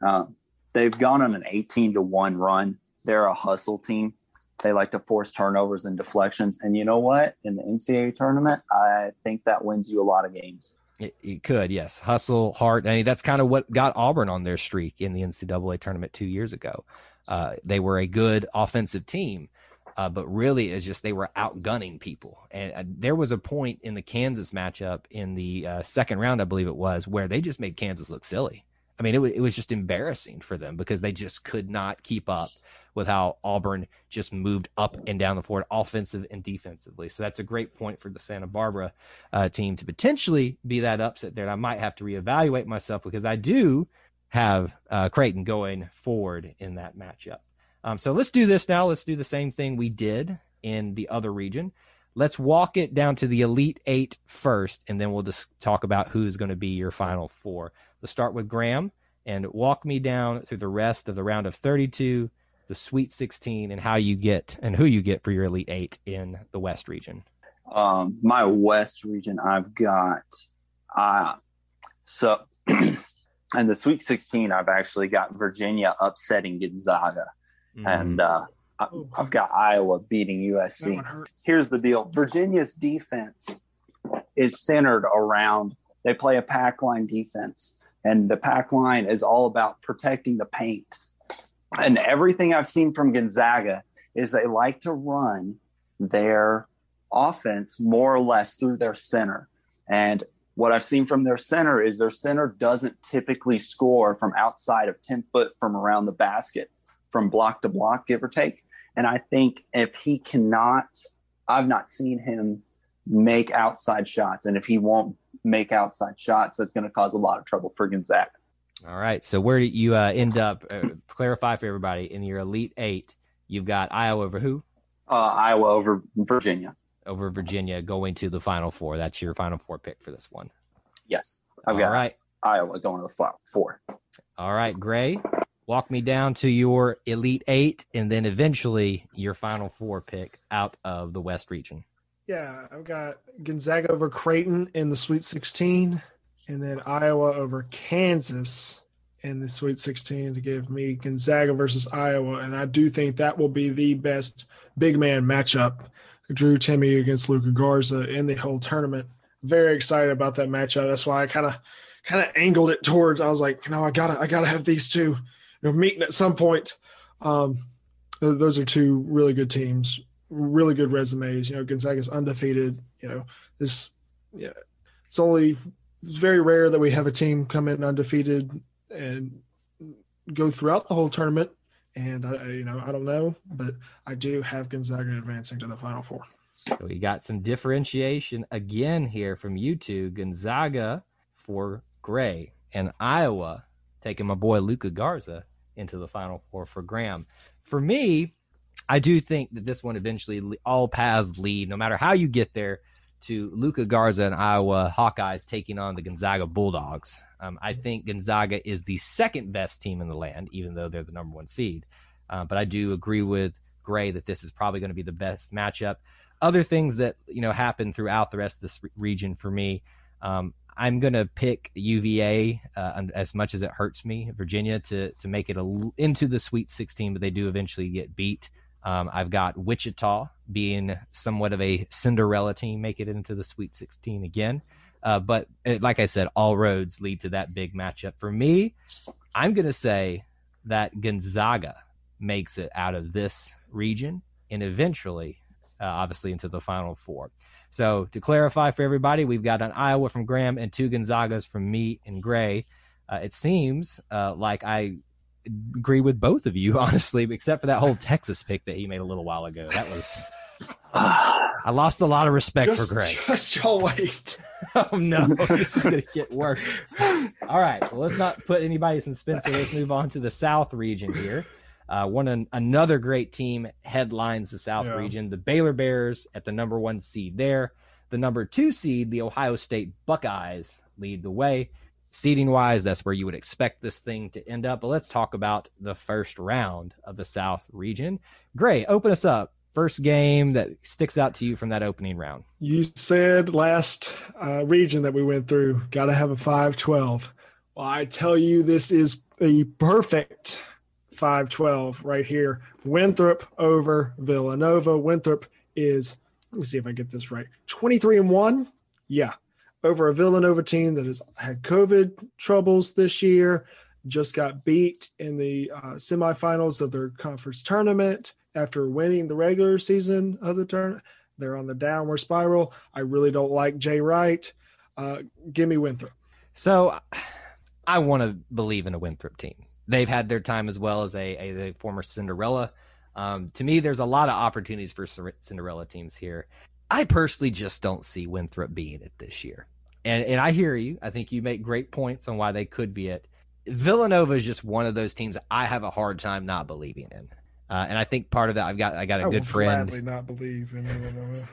Um, they've gone on an 18 to one run. They're a hustle team. They like to force turnovers and deflections. And you know what? In the NCAA tournament, I think that wins you a lot of games. It, it could, yes. Hustle, heart. I mean, that's kind of what got Auburn on their streak in the NCAA tournament two years ago. Uh, they were a good offensive team, uh, but really it's just they were outgunning people. And uh, there was a point in the Kansas matchup in the uh, second round, I believe it was, where they just made Kansas look silly. I mean, it, w- it was just embarrassing for them because they just could not keep up with how Auburn just moved up and down the floor, offensive and defensively. So that's a great point for the Santa Barbara uh, team to potentially be that upset there. And I might have to reevaluate myself because I do have uh, Creighton going forward in that matchup. Um, so let's do this now. Let's do the same thing we did in the other region. Let's walk it down to the Elite Eight first, and then we'll just talk about who's going to be your Final Four. Let's start with Graham and walk me down through the rest of the round of 32 the Sweet 16 and how you get and who you get for your Elite Eight in the West region? Um, my West region, I've got uh, so and the Sweet 16, I've actually got Virginia upsetting Gonzaga, mm-hmm. and uh, I've got Iowa beating USC. Here's the deal: Virginia's defense is centered around they play a pack line defense, and the pack line is all about protecting the paint and everything I've seen from Gonzaga is they like to run their offense more or less through their center. And what I've seen from their center is their center doesn't typically score from outside of 10 foot from around the basket, from block to block, give or take. And I think if he cannot, I've not seen him make outside shots. And if he won't make outside shots, that's going to cause a lot of trouble for Gonzaga. All right. So where did you uh, end up? Uh, clarify for everybody in your Elite Eight. You've got Iowa over who? Uh, Iowa over Virginia. over Virginia going to the Final Four. That's your Final Four pick for this one. Yes, I've All got right. Iowa going to the Final Four. All right, Gray, walk me down to your Elite Eight and then eventually your Final Four pick out of the West region. Yeah, I've got Gonzaga over Creighton in the Sweet 16, and then Iowa over Kansas in the Sweet 16 to give me Gonzaga versus Iowa. And I do think that will be the best big man matchup. Drew Timme against Luka Garza in the whole tournament. Very excited about that matchup. That's why I kind of kind of angled it towards. I was like, you know, I gotta I gotta have these two, you know, meeting at some point. Um, th- those are two really good teams, really good resumes. You know, Gonzaga's undefeated. You know, this yeah, it's only it's very rare that we have a team come in undefeated and go throughout the whole tournament. And I, you know, I don't know, but I do have Gonzaga advancing to the Final Four. So we got some differentiation again here from you two Gonzaga for Gray and Iowa taking my boy Luka Garza into the Final Four for Graham. For me, I do think that this one eventually all paths lead, no matter how you get there, to Luka Garza and Iowa Hawkeyes taking on the Gonzaga Bulldogs. Um, I think Gonzaga is the second best team in the land, even though they're the number one seed. Uh, but I do agree with Gray that this is probably going to be the best matchup. Other things that you know happen throughout the rest of this re- region for me, um, I'm going to pick UVA uh, as much as it hurts me, Virginia to to make it a, into the Sweet 16, but they do eventually get beat. Um, I've got Wichita being somewhat of a Cinderella team, make it into the Sweet 16 again. Uh, but uh, like I said, all roads lead to that big matchup. For me, I'm going to say that Gonzaga makes it out of this region and eventually, uh, obviously, into the Final Four. So to clarify for everybody, we've got an Iowa from Graham and two Gonzagas from me and Gray. Uh, it seems uh, like I agree with both of you, honestly, except for that whole Texas pick that he made a little while ago. That was I lost a lot of respect Just, for Gray. just y'all wait. Oh no, this is gonna get worse. All right, well, let's not put anybody in suspense. here. Let's move on to the South region here. Uh, one an, another great team headlines the South Yeah. region. The Baylor Bears at the number one seed there. The number two seed, the Ohio State Buckeyes, lead the way. Seeding wise, that's where you would expect this thing to end up. But let's talk about the first round of the South region. Gray, open us up. First game that sticks out to you from that opening round. You said last uh, region that we went through, got to have a 512. Well, I tell you, this is a perfect 512 right here. Winthrop over Villanova. Winthrop is, let me see if I get this right, 23 and 1. Yeah. Over a Villanova team that has had COVID troubles this year, just got beat in the uh, semifinals of their conference tournament after winning the regular season of the tournament. They're on the downward spiral. I really don't like Jay Wright. Uh, give me Winthrop. So I want to believe in a Winthrop team. They've had their time as well as a, a, a former Cinderella. Um, to me, there's a lot of opportunities for Cinderella teams here. I personally just don't see Winthrop being it this year. And and I hear you. I think you make great points on why they could be it. Villanova is just one of those teams I have a hard time not believing in. Uh, and I think part of that I've got I got a I good friend. gladly not believe in Villanova.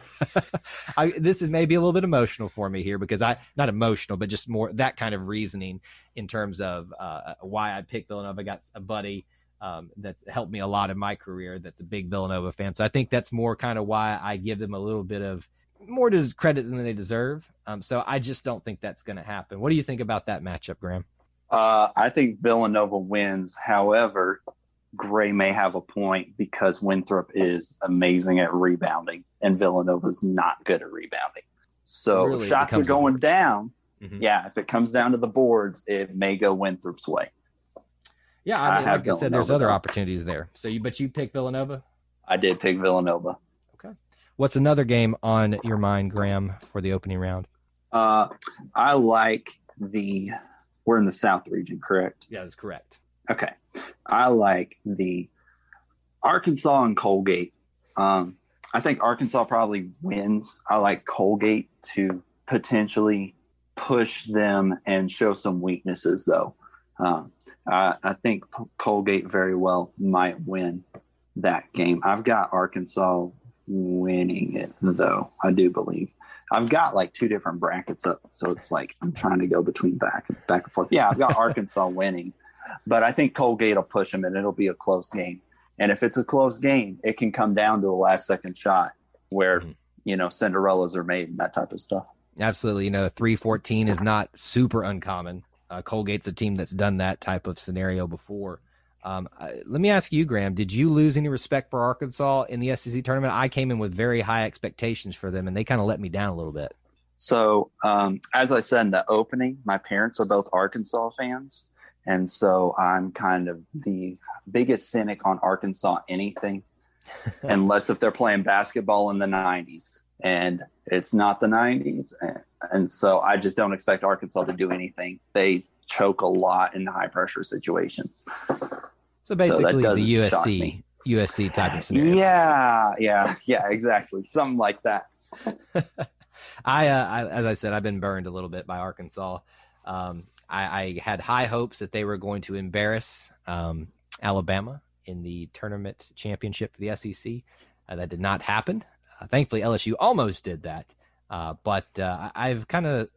I, this is maybe a little bit emotional for me here because I not emotional, but just more that kind of reasoning in terms of uh, why I picked Villanova. I got a buddy um, that's helped me a lot in my career. That's a big Villanova fan, so I think that's more kind of why I give them a little bit of more credit than they deserve. Um, so I just don't think that's going to happen. What do you think about that matchup, Graham? Uh, I think Villanova wins. However, Gray may have a point because Winthrop is amazing at rebounding, and Villanova's not good at rebounding. So Really, shots are going down. Mhm. Yeah, if it comes down to the boards, it may go Winthrop's way. Yeah, I I mean, have like I said, there's other opportunities there. So you, but you pick Villanova. I did pick Villanova. What's another game on your mind, Graham, for the opening round? Uh, I like the. We're in the South region, correct? Yeah, that's correct. Okay. I like the Arkansas and Colgate. Um, I think Arkansas probably wins. I like Colgate to potentially push them and show some weaknesses, though. Um, I, I think Colgate very well might win that game. I've got Arkansas winning it, though. I do believe. I've got like two different brackets up, so it's like I'm trying to go between back and back and forth. Yeah, I've got Arkansas winning, but I think Colgate will push them, and it'll be a close game. And if it's a close game, it can come down to a last second shot where mm-hmm. you know Cinderellas are made and that type of stuff. Absolutely, you know, three fourteen is not super uncommon. Uh, Colgate's a team that's done that type of scenario before. Um, let me ask you, Graham, did you lose any respect for Arkansas in the SEC tournament? I came in with very high expectations for them, and they kind of let me down a little bit. So, um, as I said in the opening, my parents are both Arkansas fans. And so I'm kind of the biggest cynic on Arkansas anything, unless if they're playing basketball in the 90s. And it's not the 90s. And so I just don't expect Arkansas to do anything. They choke a lot in high pressure situations. So basically, so the USC USC type of scenario. Yeah, yeah, yeah, exactly, something like that. I, uh, I, as I said, I've been burned a little bit by Arkansas. Um, I, I, had high hopes that they were going to embarrass um, Alabama in the tournament championship for the SEC. Uh, that did not happen. Uh, thankfully, LSU almost did that, uh, but uh, I've kind of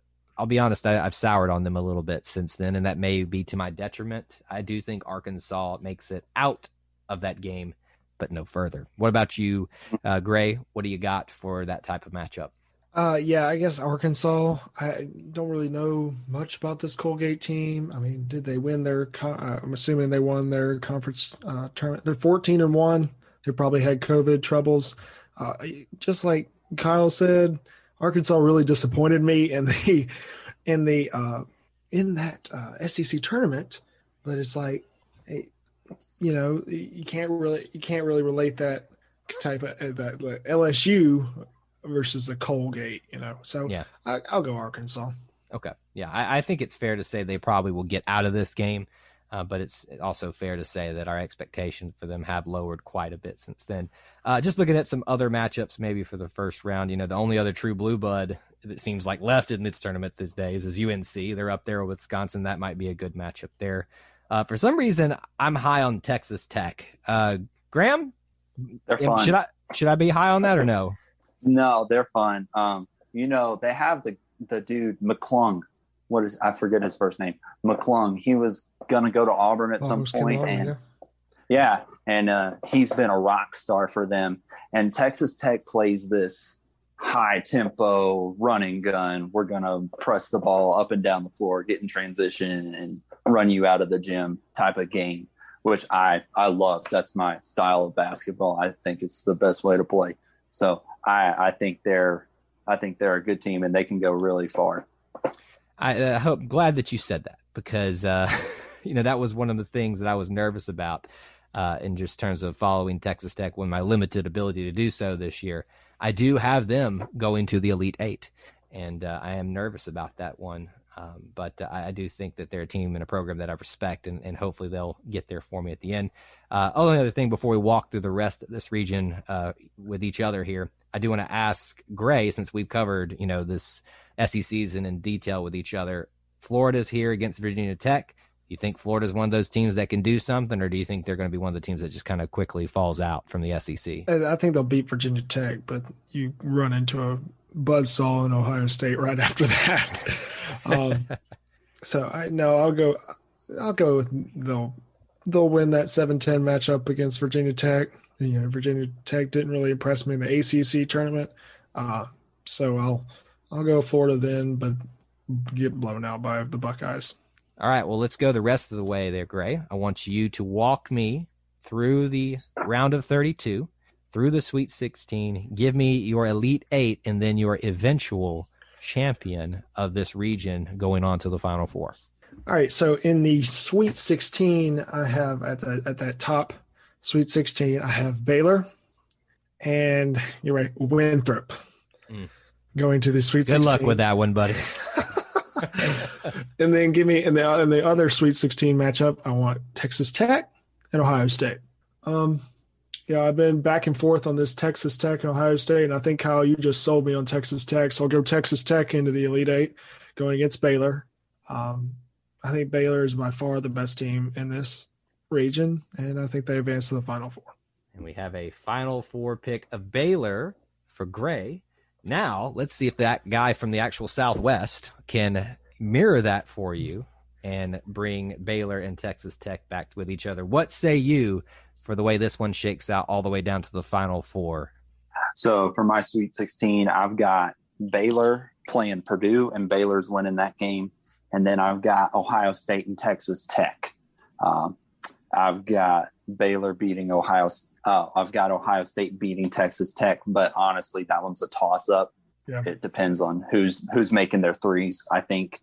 I'll be honest, I, have soured on them a little bit since then, and that may be to my detriment. I do think Arkansas makes it out of that game, but no further. What about you, uh, Gray? What do you got for that type of matchup? Uh, yeah, I guess Arkansas. I don't really know much about this Colgate team. I mean, did they win their? Uh, I'm assuming they won their conference uh, tournament. They're 14 and one. They probably had COVID troubles. Uh, just like Kyle said, Arkansas really disappointed me in the in the uh, in that uh, SEC tournament. But it's like, hey, you know, you can't really you can't really relate that type of uh, that LSU versus the Colgate. You know, so yeah, I, will go Arkansas. Okay, yeah, I, I think it's fair to say they probably will get out of this game. Uh, but it's also fair to say that our expectations for them have lowered quite a bit since then. Uh, just looking at some other matchups, maybe for the first round, you know, the only other true blue bud that seems like left in this tournament these days is UNC. They're up there with Wisconsin. That might be a good matchup there. Uh, for some reason, I'm high on Texas Tech. Uh, Graham, should I should I be high on that or no? No, they're fine. Um, you know, they have the the dude McClung what is I forget his first name McClung. He was gonna go to Auburn at some point, and yeah, yeah and uh, he's been a rock star for them. And Texas Tech plays this high tempo running gun. We're gonna press the ball up and down the floor, get in transition, and run you out of the gym type of game, which I I love. That's my style of basketball. I think it's the best way to play. So I I think they're I think they're a good team and they can go really far. I uh, hope glad that you said that because uh, you know that was one of the things that I was nervous about uh, in just terms of following Texas Tech when my limited ability to do so this year. I do have them going to the Elite Eight, and uh, I am nervous about that one. Um, but uh, I, I, do think that they're a team and a program that I respect, and, and hopefully they'll get there for me at the end. Uh, only other thing before we walk through the rest of this region uh, with each other here, I do want to ask Gray, since we've covered you know this SEC season in detail with each other. Florida's here against Virginia Tech. You think Florida's one of those teams that can do something, or do you think they're going to be one of the teams that just kind of quickly falls out from the SEC? I think they'll beat Virginia Tech, but you run into a buzzsaw in Ohio State right after that. um, so I no, I'll go. I'll go with they'll they'll win that 7-10 matchup against Virginia Tech. You know, Virginia Tech didn't really impress me in the ACC tournament, uh, so I'll I'll go Florida then, but get blown out by the Buckeyes. All right. Well, let's go the rest of the way there, Gray. I want you to walk me through the round of 32, through the Sweet 16. Give me your Elite Eight and then your eventual champion of this region going on to the Final Four. All right. So in the Sweet 16, I have at the at that top Sweet 16, I have Baylor, and you're right, Winthrop. Mm going to the Sweet Good 16. luck with that one, buddy. and then give me in the in the other Sweet 16 matchup, I want Texas Tech and Ohio State. Um, yeah, I've been back and forth on this Texas Tech and Ohio State, and I think Kyle, you just sold me on Texas Tech, so I'll go Texas Tech into the Elite Eight, going against Baylor. Um, I think Baylor is by far the best team in this region, and I think they advance to the Final Four. and we have a Final Four pick of Baylor for Gray. Now, let's see if that guy from the actual Southwest can mirror that for you and bring Baylor and Texas Tech back with each other. What say you for the way this one shakes out all the way down to the Final Four? So for my Sweet 16, I've got Baylor playing Purdue, and Baylor's winning that game. And then I've got Ohio State and Texas Tech. Um, I've got Baylor beating Ohio. Uh, I've got Ohio State beating Texas Tech, but honestly, that one's a toss up. Yeah. It depends on who's who's making their threes, I think.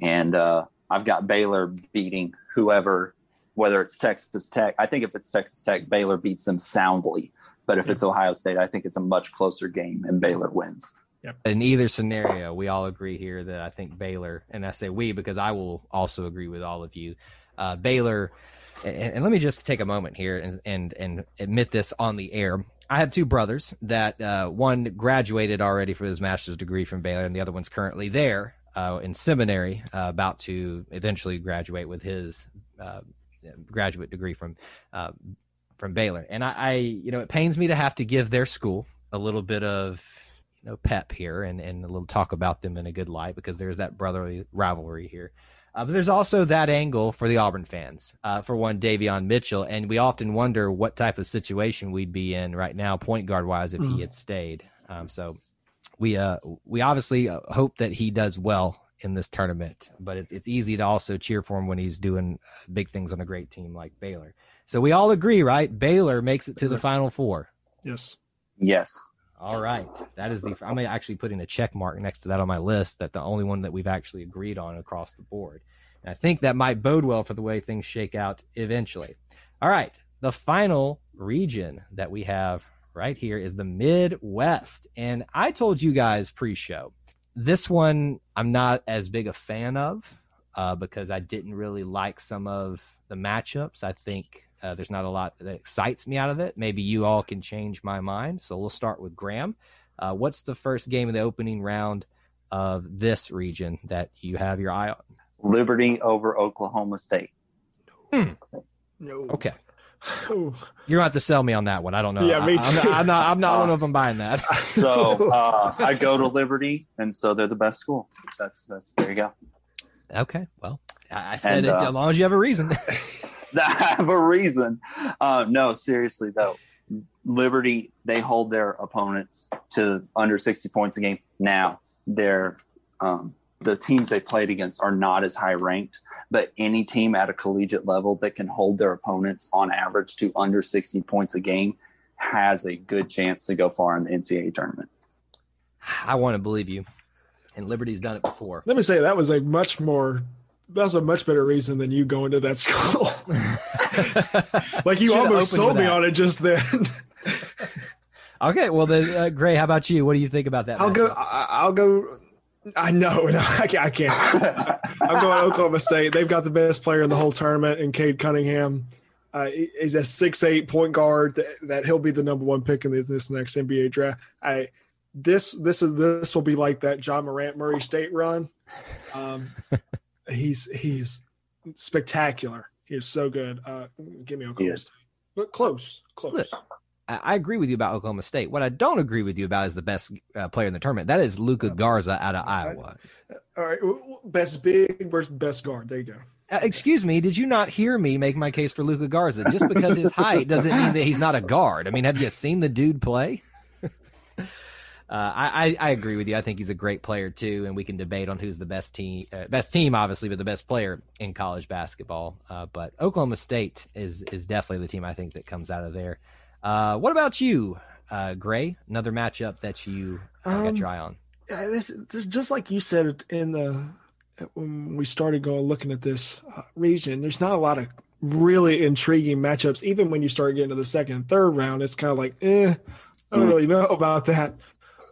And uh, I've got Baylor beating whoever, whether it's Texas Tech. I think if it's Texas Tech, Baylor beats them soundly. But if it's Ohio State, I think it's a much closer game and Baylor wins. In either scenario, we all agree here that I think Baylor, and I say we because I will also agree with all of you. Uh, Baylor, and, and let me just take a moment here and, and and admit this on the air. I have two brothers that uh, one graduated already for his master's degree from Baylor, and the other one's currently there uh, in seminary, uh, about to eventually graduate with his uh, graduate degree from uh, from Baylor. And I, I, you know, it pains me to have to give their school a little bit of you know pep here and and a little talk about them in a good light because there's that brotherly rivalry here. Uh, but there's also that angle for the Auburn fans. Uh, for one, Davion Mitchell, and we often wonder what type of situation we'd be in right now, point guard wise, if he had stayed. Um, so we uh we obviously uh, hope that he does well in this tournament, but it's it's easy to also cheer for him when he's doing big things on a great team like Baylor. So we all agree, right? Baylor makes it to the Final Four. Yes. Yes. All right, that is the. I'm actually putting a check mark next to that on my list. That the only one that we've actually agreed on across the board. And I think that might bode well for the way things shake out eventually. All right, the final region that we have right here is the Midwest, and I told you guys pre-show this one I'm not as big a fan of uh, because I didn't really like some of the matchups. I think uh, there's not a lot that excites me out of it. Maybe you all can change my mind. So we'll start with Graham. Uh, what's the first game of the opening round of this region that you have your eye on? Liberty over Oklahoma State. No. Okay, you're gonna have to sell me on that one. I don't know. Yeah, me I, am too. not. I'm not, I'm not one of them buying that. So uh, I go to Liberty, and so they're the best school. That's that's there you go. Okay, well, I I said And, it uh, as long as you have a reason. I have a reason. Uh, no, seriously though, Liberty they hold their opponents to under sixty points a game. Now they're um, the teams they played against are not as high ranked, but any team at a collegiate level that can hold their opponents on average to under sixty points a game has a good chance to go far in the NCAA tournament. I want to believe you, and Liberty's done it before. Let me say that was a much more that was a much better reason than you going to that school. like you almost sold me on it just then. Okay, well then, uh, Gray, how about you? What do you think about that? I'll go. I, I'll go. I know. No, I can't. I can't. I'm going Oklahoma State. They've got the best player in the whole tournament, in Cade Cunningham. Uh, he's a six eight point guard that, that he'll be the number one pick in this, this next NBA draft. I this this is this will be like that Ja Morant Murray State run. Um, he's he's spectacular. He is so good. Uh, give me Oklahoma Yes. State, but close, close. Look, I agree with you about Oklahoma State. What I don't agree with you about is the best uh, player in the tournament. That is Luka Garza out of Iowa. All right, best big versus best guard. There you go. Uh, excuse me, did you not hear me make my case for Luka Garza? Just because his height doesn't mean that he's not a guard. I mean, have you seen the dude play? Uh, I, I I agree with you. I think he's a great player too, and we can debate on who's the best team, uh, best team, obviously, but the best player in college basketball. Uh, but Oklahoma State is is definitely the team I think that comes out of there. Uh, what about you, uh, Gray? Another matchup that you uh, got Um, your eye on? This, this just like you said in the when we started going looking at this region. There's not a lot of really intriguing matchups. Even when you start getting to the second and third round, it's kind of like, eh, I don't really know about that.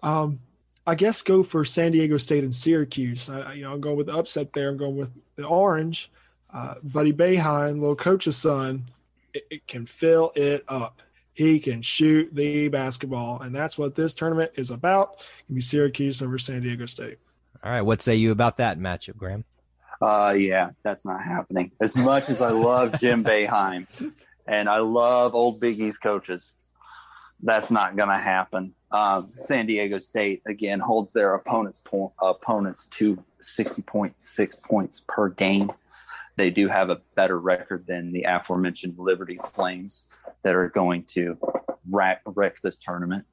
Um, I guess go for San Diego State and Syracuse. I, I- you know, I'm going with the upset there. I'm going with the orange. Uh, Buddy Boeheim, little coach's son, it, it can fill it up. He can shoot the basketball, and that's what this tournament is about. It can be Syracuse over San Diego State. All right, what say you about that matchup, Graham? Uh, yeah, that's not happening. As much as I love Jim Boeheim, and I love old Big East coaches. That's not going to happen. Um, San Diego State again holds their opponents po- opponents to 60.6 points per game. They do have a better record than the aforementioned Liberty Flames that are going to wreck, wreck this tournament.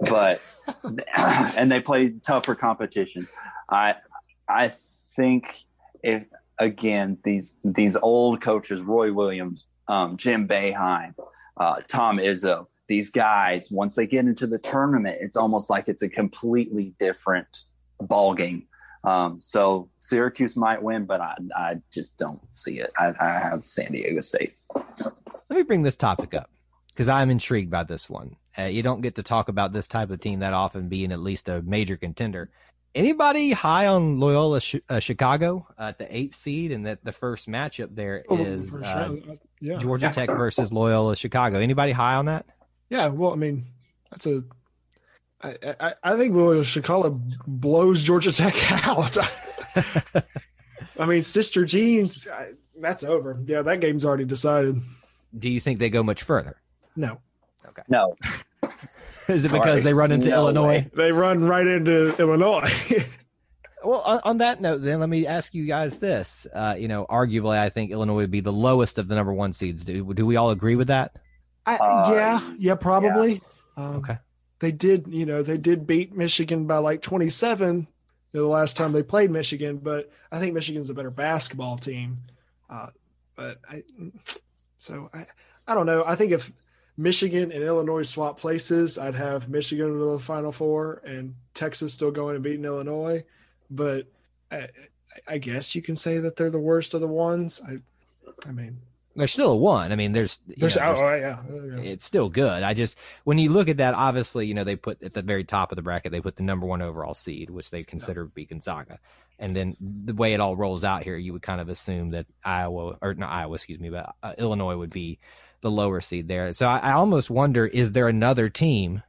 But and they play tougher competition. I I think if again these these old coaches, Roy Williams, um, Jim Boeheim, uh, Tom Izzo, these guys, once they get into the tournament, it's almost like it's a completely different ball game. Um, so Syracuse might win, but I, I just don't see it. I, I have San Diego State. Let me bring this topic up because I'm intrigued by this one. Uh, you don't get to talk about this type of team that often being at least a major contender. Anybody high on Loyola Sh- uh, Chicago at the eighth seed, and that the first matchup there is Oh, is uh, sure. Yeah. Georgia Tech versus Loyola Chicago. Anybody high on that? Yeah, well, I mean, that's a. I, I, I think Loyola Chicago blows Georgia Tech out. I mean, Sister Jeans, I, that's over. Yeah, that game's already decided. Do you think they go much further? No, Okay. No, Is it Sorry. because they run into No Illinois? way. they run right into Illinois. Well, on, on that note, then let me ask you guys this. Uh, you know, arguably, I think Illinois would be the lowest of the number one seeds. Do, do we all agree with that? I, Uh, yeah, yeah, probably. Um, Okay. They did, you know, they did beat Michigan by like 27 you know, the last time they played Michigan, but I think Michigan's a better basketball team. Uh, but I, so I, I don't know. I think if Michigan and Illinois swap places, I'd have Michigan in the Final Four and Texas still going and beating Illinois. But I, I guess you can say that they're the worst of the ones. I, I mean, There's still a one. I mean, there's, there's, know, there's- oh, yeah, yeah. it's still good. I just when you look at that, obviously, you know, they put at the very top of the bracket, they put the number one overall seed, which they consider to be Gonzaga. And then the way it all rolls out here, you would kind of assume that Iowa or not Iowa, excuse me, but uh, Illinois would be the lower seed there. So I, I almost wonder: is there another team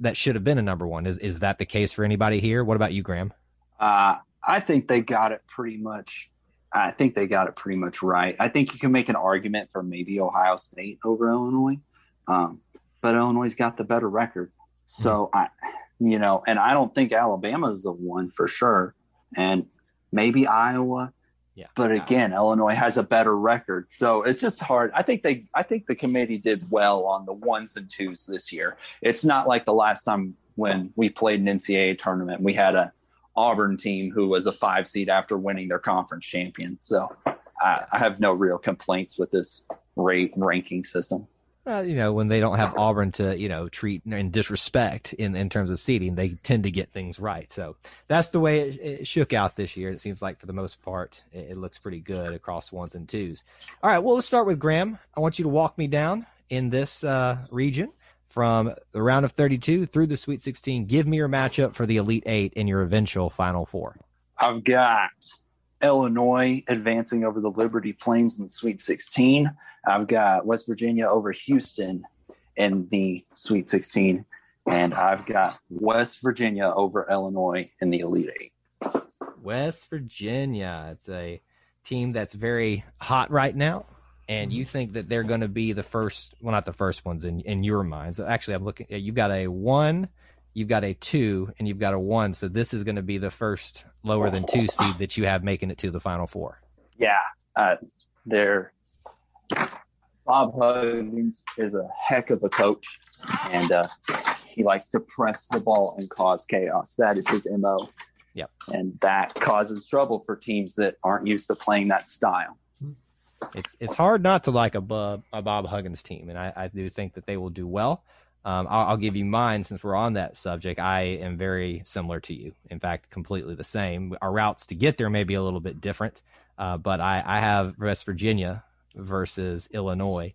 that should have been a number one? Is is that the case for anybody here? What about you, Graham? Uh, I think they got it pretty much. I think they got it pretty much right. I think you can make an argument for maybe Ohio State over Illinois, um, but Illinois got the better record. So I, you know, and I don't think Alabama is the one for sure, and maybe Iowa. Yeah, But again, Illinois has a better record, so it's just hard. I think they, I think the committee did well on the ones and twos this year. It's not like the last time when we played an NCAA tournament, we had a Auburn team who was a five seed after winning their conference champion. So I, I have no real complaints with this rate ranking system. Uh, you know, when they don't have Auburn to, you know, treat and disrespect in, in terms of seeding, they tend to get things right. So that's the way it, it shook out this year. It seems like for the most part, it, it looks pretty good across ones and twos. All right. Well, let's start with Graham. I want you to walk me down in this uh, region from the round of 32 through the Sweet 16. Give me your matchup for the Elite Eight in your eventual Final Four. I've got Illinois advancing over the Liberty Flames in the Sweet 16. I've got West Virginia over Houston in the Sweet 16. And I've got West Virginia over Illinois in the Elite Eight. West Virginia. It's a team that's very hot right now. And Mm-hmm. you think that they're going to be the first, well, not the first ones in, in your minds. Actually, I'm looking at, you've got a one, you've got a two, and you've got a one. So this is going to be the first lower than two seed that you have making it to the final four. Yeah, uh, they're Bob Huggins is a heck of a coach, and uh, he likes to press the ball and cause chaos. That is his mo. Yep. and that causes trouble for teams that aren't used to playing that style. It's it's hard not to like a Bob, a Bob Huggins team, and I, I do think that they will do well. Um, I'll, I'll give you mine since we're on that subject. I am very similar to you. In fact, completely the same. Our routes to get there may be a little bit different, uh, but I, I have West Virginia versus Illinois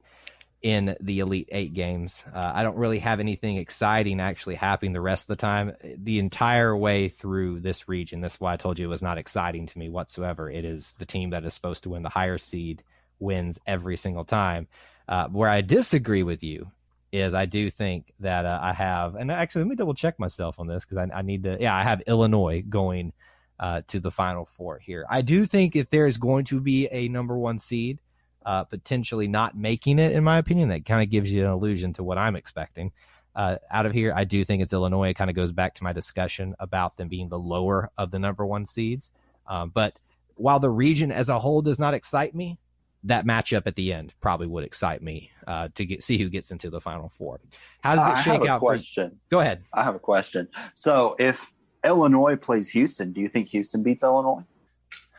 in the Elite Eight games. Uh, I don't really have anything exciting actually happening the rest of the time. The entire way through this region, that's why I told you it was not exciting to me whatsoever. It is the team that is supposed to win the higher seed wins every single time. Uh, where I disagree with you is I do think that uh, I have, and actually let me double check myself on this because I, I need to. Yeah, I have Illinois going uh, to the Final Four here. I do think if there is going to be a number one seed, uh, potentially not making it, in my opinion. That kind of gives you an illusion to what I'm expecting. Uh, out of here, I do think it's Illinois. It kind of goes back to my discussion about them being the lower of the number one seeds. Um, but while the region as a whole does not excite me, that matchup at the end probably would excite me uh, to get see who gets into the final four. How does it I shake have a out? question. For, go ahead. I have a question. So if Illinois plays Houston, do you think Houston beats Illinois?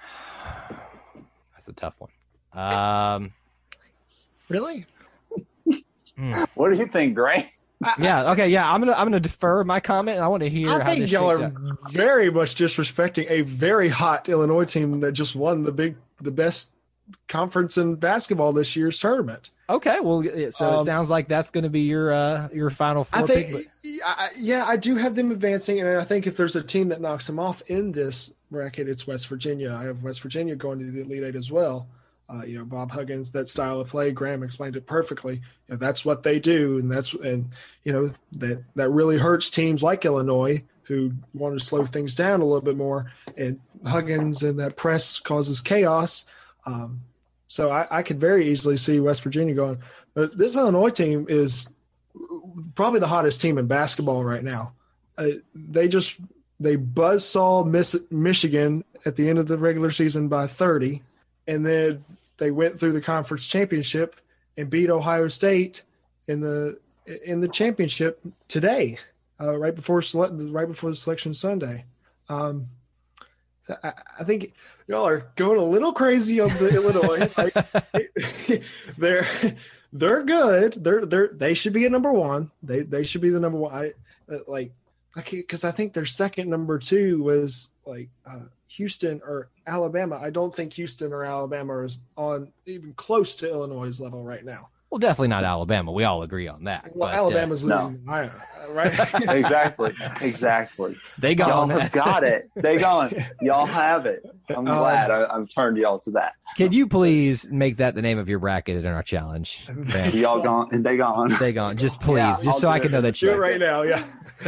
That's a tough one. Um, Really? What do you think, Gray? yeah. Okay. Yeah. I'm gonna I'm gonna defer my comment, I want to hear I how think this y'all are out. very much disrespecting a very hot Illinois team that just won the big, the best conference in basketball this year's tournament. Okay. Well, it- so it Um, sounds like that's going to be your uh your final four I think, pick. But I- yeah, I do have them advancing, and I think if there's a team that knocks them off in this bracket, it's West Virginia. I have West Virginia going to the Elite Eight as well. Uh, you know, Bob Huggins, that style of play, Graham explained it perfectly. You know, that's what they do, and that's and you know that that really hurts teams like Illinois who want to slow things down a little bit more. And Huggins and that press causes chaos. Um, so I, I could very easily see West Virginia going. But this Illinois team is probably the hottest team in basketball right now. Uh, they just they buzzsaw Miss, Michigan at the end of the regular season by 30, and then they went through the conference championship and beat Ohio State in the in the championship today, uh, right before right before the selection Sunday. Um, I, I think y'all are going a little crazy on the Illinois. Like, they're they're good. They're they're they should be at number one. They they should be the number one. I uh, like because I think their second number two was like uh, Houston or Alabama. I don't think Houston or Alabama is on even close to Illinois' level right now. Well, definitely not Alabama. We all agree on that. Well, but, uh, Alabama's no. losing, I- right? Exactly. exactly. they Y'all got have got it. They gone. Y'all have it. I'm Um, glad I, I've turned y'all to that. Can you please make that the name of your bracket in our challenge? Graham? Y'all gone and they gone. They gone. Just please, Yeah, just I'll so do I it. can know that Do you. it right now, yeah.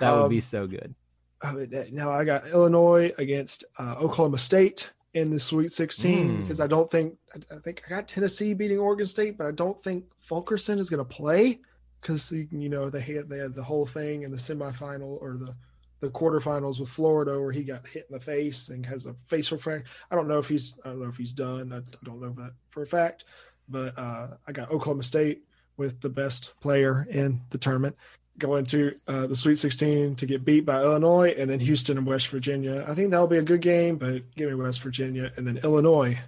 That would Um, be so good. Uh, but, uh, Now I got Illinois against uh, Oklahoma State in the Sweet 16 Hmm. because I don't think I, I think I got Tennessee beating Oregon State, but I don't think Fulkerson is going to play because you know they had they had the whole thing in the semifinal or the the quarterfinals with Florida where he got hit in the face and has a facial fracture. I don't know if he's I don't know if he's done. I, I don't know that for a fact, but uh, I got Oklahoma State with the best player in the tournament going to uh, the Sweet 16 to get beat by Illinois and then Houston and West Virginia. I think that'll be a good game, but give me West Virginia and then Illinois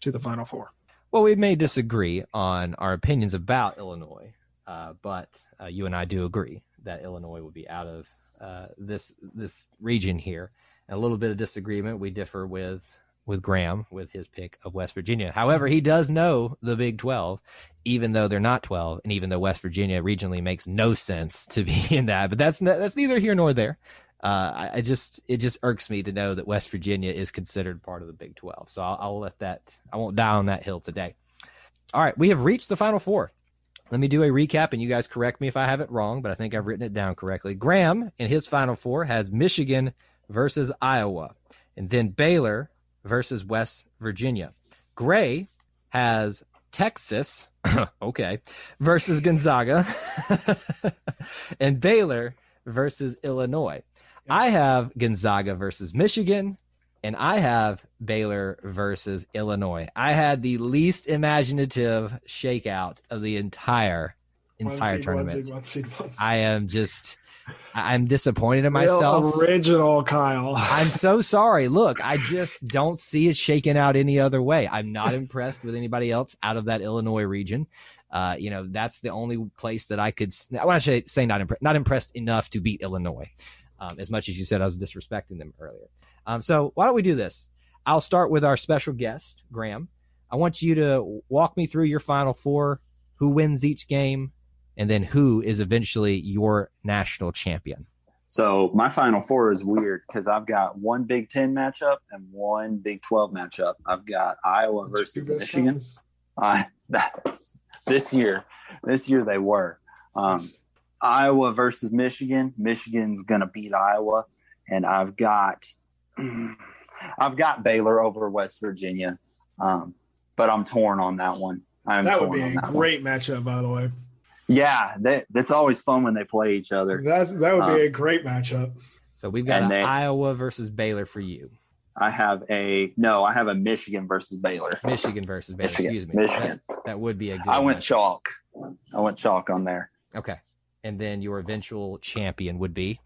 to the Final Four. Well, we may disagree on our opinions about Illinois, uh, but uh, you and I do agree that Illinois would be out of uh, this this region here. And a little bit of disagreement. We differ with with Graham with his pick of West Virginia. However, he does know the Big Twelve, even though they're not twelve, and even though West Virginia regionally makes no sense to be in that. But that's that's neither here nor there. Uh, I, I just it just irks me to know that West Virginia is considered part of the Big Twelve. So I'll, I'll let that I won't die on that hill today. All right, we have reached the Final Four. Let me do a recap, and you guys correct me if I have it wrong, but I think I've written it down correctly. Graham in his Final Four has Michigan versus Iowa, and then Baylor versus West Virginia. Gray has Texas, okay, versus Gonzaga, and Baylor versus Illinois. I have Gonzaga versus Michigan, and I have Baylor versus Illinois. I had the least imaginative shakeout of the entire entire One seed, tournament. One seed, one seed, one seed. I am just I- I'm disappointed in Real myself. original, Kyle. I'm so sorry. Look, I just don't see it shaking out any other way. I'm not impressed with anybody else out of that Illinois region. Uh, you know, that's the only place that I could. I want to say not impressed, not impressed enough to beat Illinois. Um, as much as you said I was disrespecting them earlier. Um, so why don't we do this? I'll start with our special guest, Graham. I want you to walk me through your final four, who wins each game, and then who is eventually your national champion. So my final four is weird because I've got one Big Ten matchup and one Big Twelve matchup. I've got Iowa versus Michigan. Uh, this year, this year they were. Um, Iowa versus Michigan. Michigan's gonna beat Iowa, and I've got I've got Baylor over West Virginia. Um, but I'm torn on that one. I'm that would be on a that one. great matchup, by the way. Yeah, that, that's always fun when they play each other. That's that would be Um, a great matchup. So we've got And they- Iowa versus Baylor for you. I have a no. I have a Michigan versus Baylor. Michigan versus Baylor. Michigan. Excuse me. Michigan. That, that would be a good. I went matchup. chalk. I went chalk on there. Okay. And then your eventual champion would be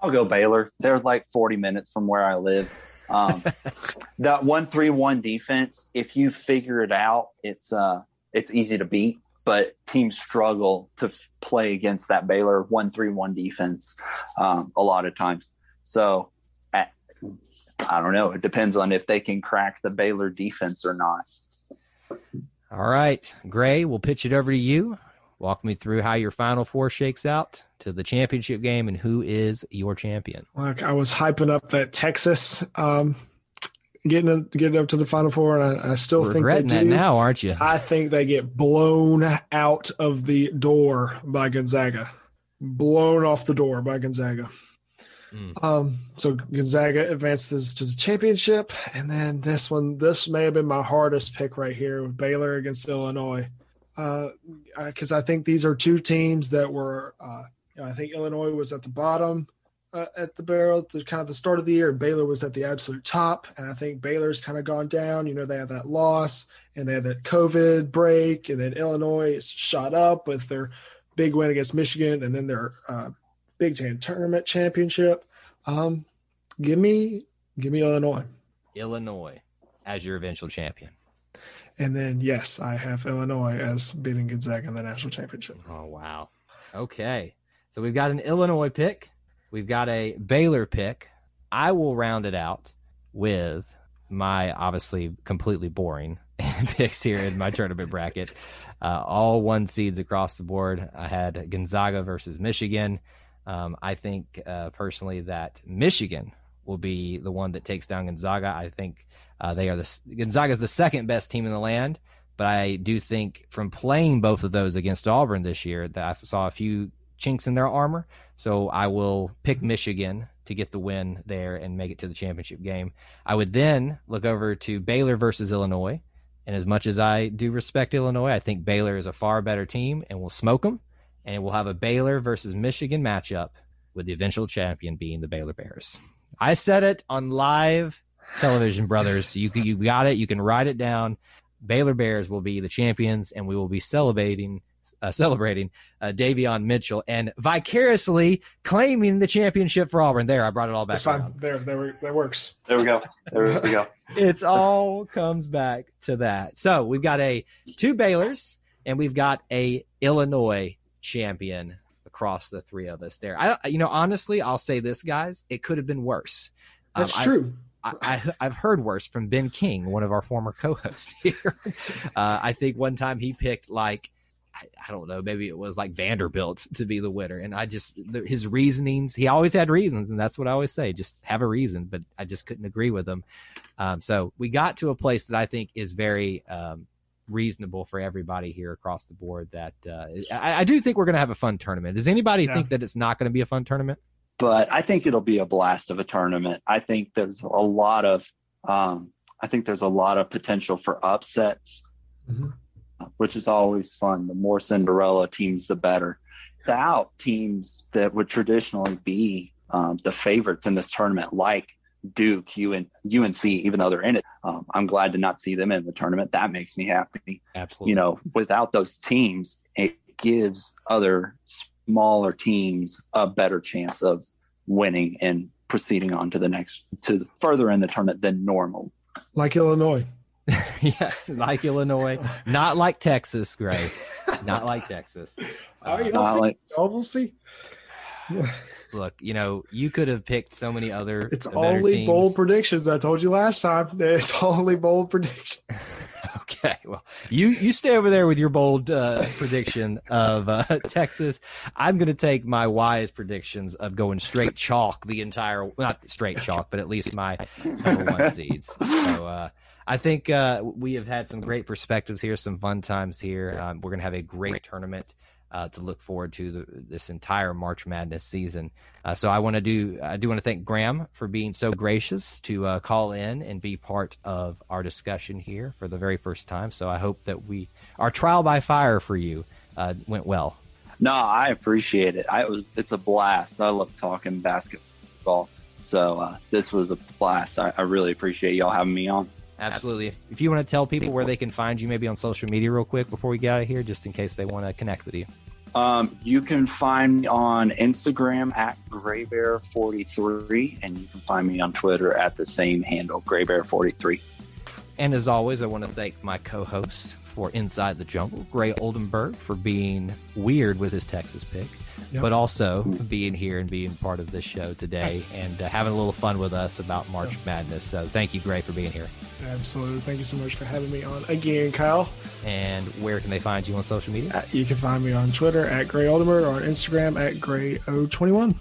I'll go Baylor. They're like 40 minutes from where I live. Um, that one three one defense, if you figure it out, it's uh it's easy to beat. But teams struggle to f- play against that Baylor one three one defense um, a lot of times. So I, I don't know. It depends on if they can crack the Baylor defense or not. All right, Gray, we'll pitch it over to you. Walk me through how your final four shakes out to the championship game and who is your champion. Like I was hyping up that Texas um, getting getting up to the Final Four, and I, I still think they Regretting that do. now, aren't you? I think they get blown out of the door by Gonzaga, blown off the door by Gonzaga. Mm. Um, so Gonzaga advances to the championship, and then this one, this may have been my hardest pick right here with Baylor against Illinois, because I think these are two teams that were. Uh, you know, I think Illinois was at the bottom uh, at the barrel at the kind of the start of the year, and Baylor was at the absolute top. And I think Baylor's kind of gone down. You know, they had that loss, and they had that COVID break, and then Illinois shot up with their big win against Michigan, and then their uh, Big Ten tournament championship. Um, give me, give me Illinois, Illinois as your eventual champion. and then yes, I have Illinois as beating Gonzaga in the national championship. Oh wow. Okay. So we've got an Illinois pick. We've got a Baylor pick. I will round it out with my obviously completely boring picks here in my tournament bracket. Uh, all one seeds across the board. I had Gonzaga versus Michigan. Um, I think uh, personally that Michigan will be the one that takes down Gonzaga. I think uh, they are the Gonzaga is the second best team in the land, but I do think from playing both of those against Auburn this year that I saw a few chinks in their armor. So I will pick Michigan to get the win there and make it to the championship game. I would then look over to Baylor versus Illinois. And as much as I do respect Illinois, I think Baylor is a far better team and will smoke them. And we'll have a Baylor versus Michigan matchup with the eventual champion being the Baylor Bears. I said it on live television, brothers. You you got it. You can write it down. Baylor Bears will be the champions, and we will be celebrating uh, celebrating uh, Davion Mitchell and vicariously claiming the championship for Auburn. There, I brought it all back. That's fine. around. There, there, that works. There we go. There we go. It's all comes back to that. So we've got a two Baylors and we've got a Illinois champion across the three of us there. I, you know, honestly, I'll say this, guys, it could have been worse. Um, That's I- true. I, I, I've heard worse from Ben King, one of our former co-hosts here. Uh, I think one time he picked like I, I don't know, maybe it was like Vanderbilt to be the winner, and I just the, his reasonings. He always had reasons, and that's what I always say: just have a reason. But I just couldn't agree with him. Um, so we got to a place that I think is very um, reasonable for everybody here across the board. That uh, I, I do think we're going to have a fun tournament. Does anybody Yeah. think that it's not going to be a fun tournament? but I think it'll be a blast of a tournament. I think there's a lot of, um, I think there's a lot of potential for upsets, Mhm. Which is always fun. The more Cinderella teams, the better. The out teams that would traditionally be um, the favorites in this tournament, like Duke, UN, UNC, even though they're in it, um, I'm glad to not see them in the tournament. That makes me happy Absolutely. you know, without those teams, it gives other smaller teams a better chance of winning and proceeding on to the next to further in the tournament than normal. Like Illinois. yes, like Illinois, not like Texas, Gray. not like Texas. Oh, you Uh, don't Not see- like- we'll see. look, you know, you could have picked so many other. It's only teams. bold predictions. I told you last time. It's only bold predictions. Okay, well, you you stay over there with your bold uh, prediction of uh, Texas. I'm going to take my wise predictions of going straight chalk the entire, not straight chalk, but at least my number one seeds. So uh, I think uh, we have had some great perspectives here, some fun times here. Um, we're going to have a great tournament. uh, to look forward to the, this entire March Madness season. Uh, so I want to do I do want to thank Graham for being so gracious to uh, call in and be part of our discussion here for the very first time. So I hope that we our trial by fire for you uh, went well. No, I appreciate it. I was it's a blast. I love talking basketball. So uh, this was a blast. I, I really appreciate y'all having me on. Absolutely. If, if you want to tell people where they can find you, maybe on social media, real quick, before we get out of here, just in case they want to connect with you. Um, you can find me on Instagram at graybear43, and you can find me on Twitter at the same handle, graybear43. And as always, I want to thank my co host for Inside the Jungle, Gray Oldenburg, for being weird with his Texas pick, yep. but also being here and being part of this show today and uh, having a little fun with us about March yep. Madness. So thank you, Gray, for being here. Absolutely. Thank you so much for having me on again, Kyle. And where can they find you on social media? Uh, you can find me on Twitter at Gray Oldenburg or on Instagram at Gray021.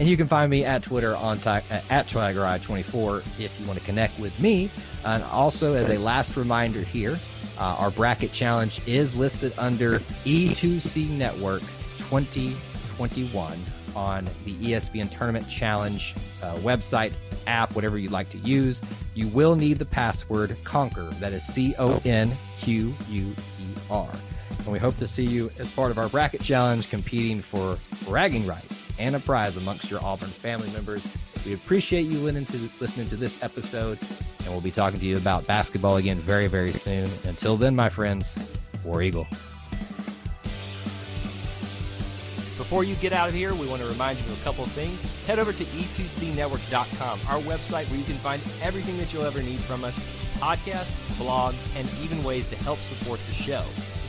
And you can find me at Twitter on t- at Tigerai24 if you want to connect with me. And also, as a last reminder here, uh, our bracket challenge is listed under E2C Network 2021 on the ESPN Tournament Challenge uh, website, app, whatever you'd like to use. You will need the password Conquer. That is C O N Q U E R. And we hope to see you as part of our bracket challenge competing for bragging rights and a prize amongst your Auburn family members. We appreciate you listening to, this episode, and we'll be talking to you about basketball again very, very soon. Until then, my friends, War Eagle. Before you get out of here, we want to remind you of a couple of things. Head over to e2cnetwork.com, our website where you can find everything that you'll ever need from us podcasts, blogs, and even ways to help support the show.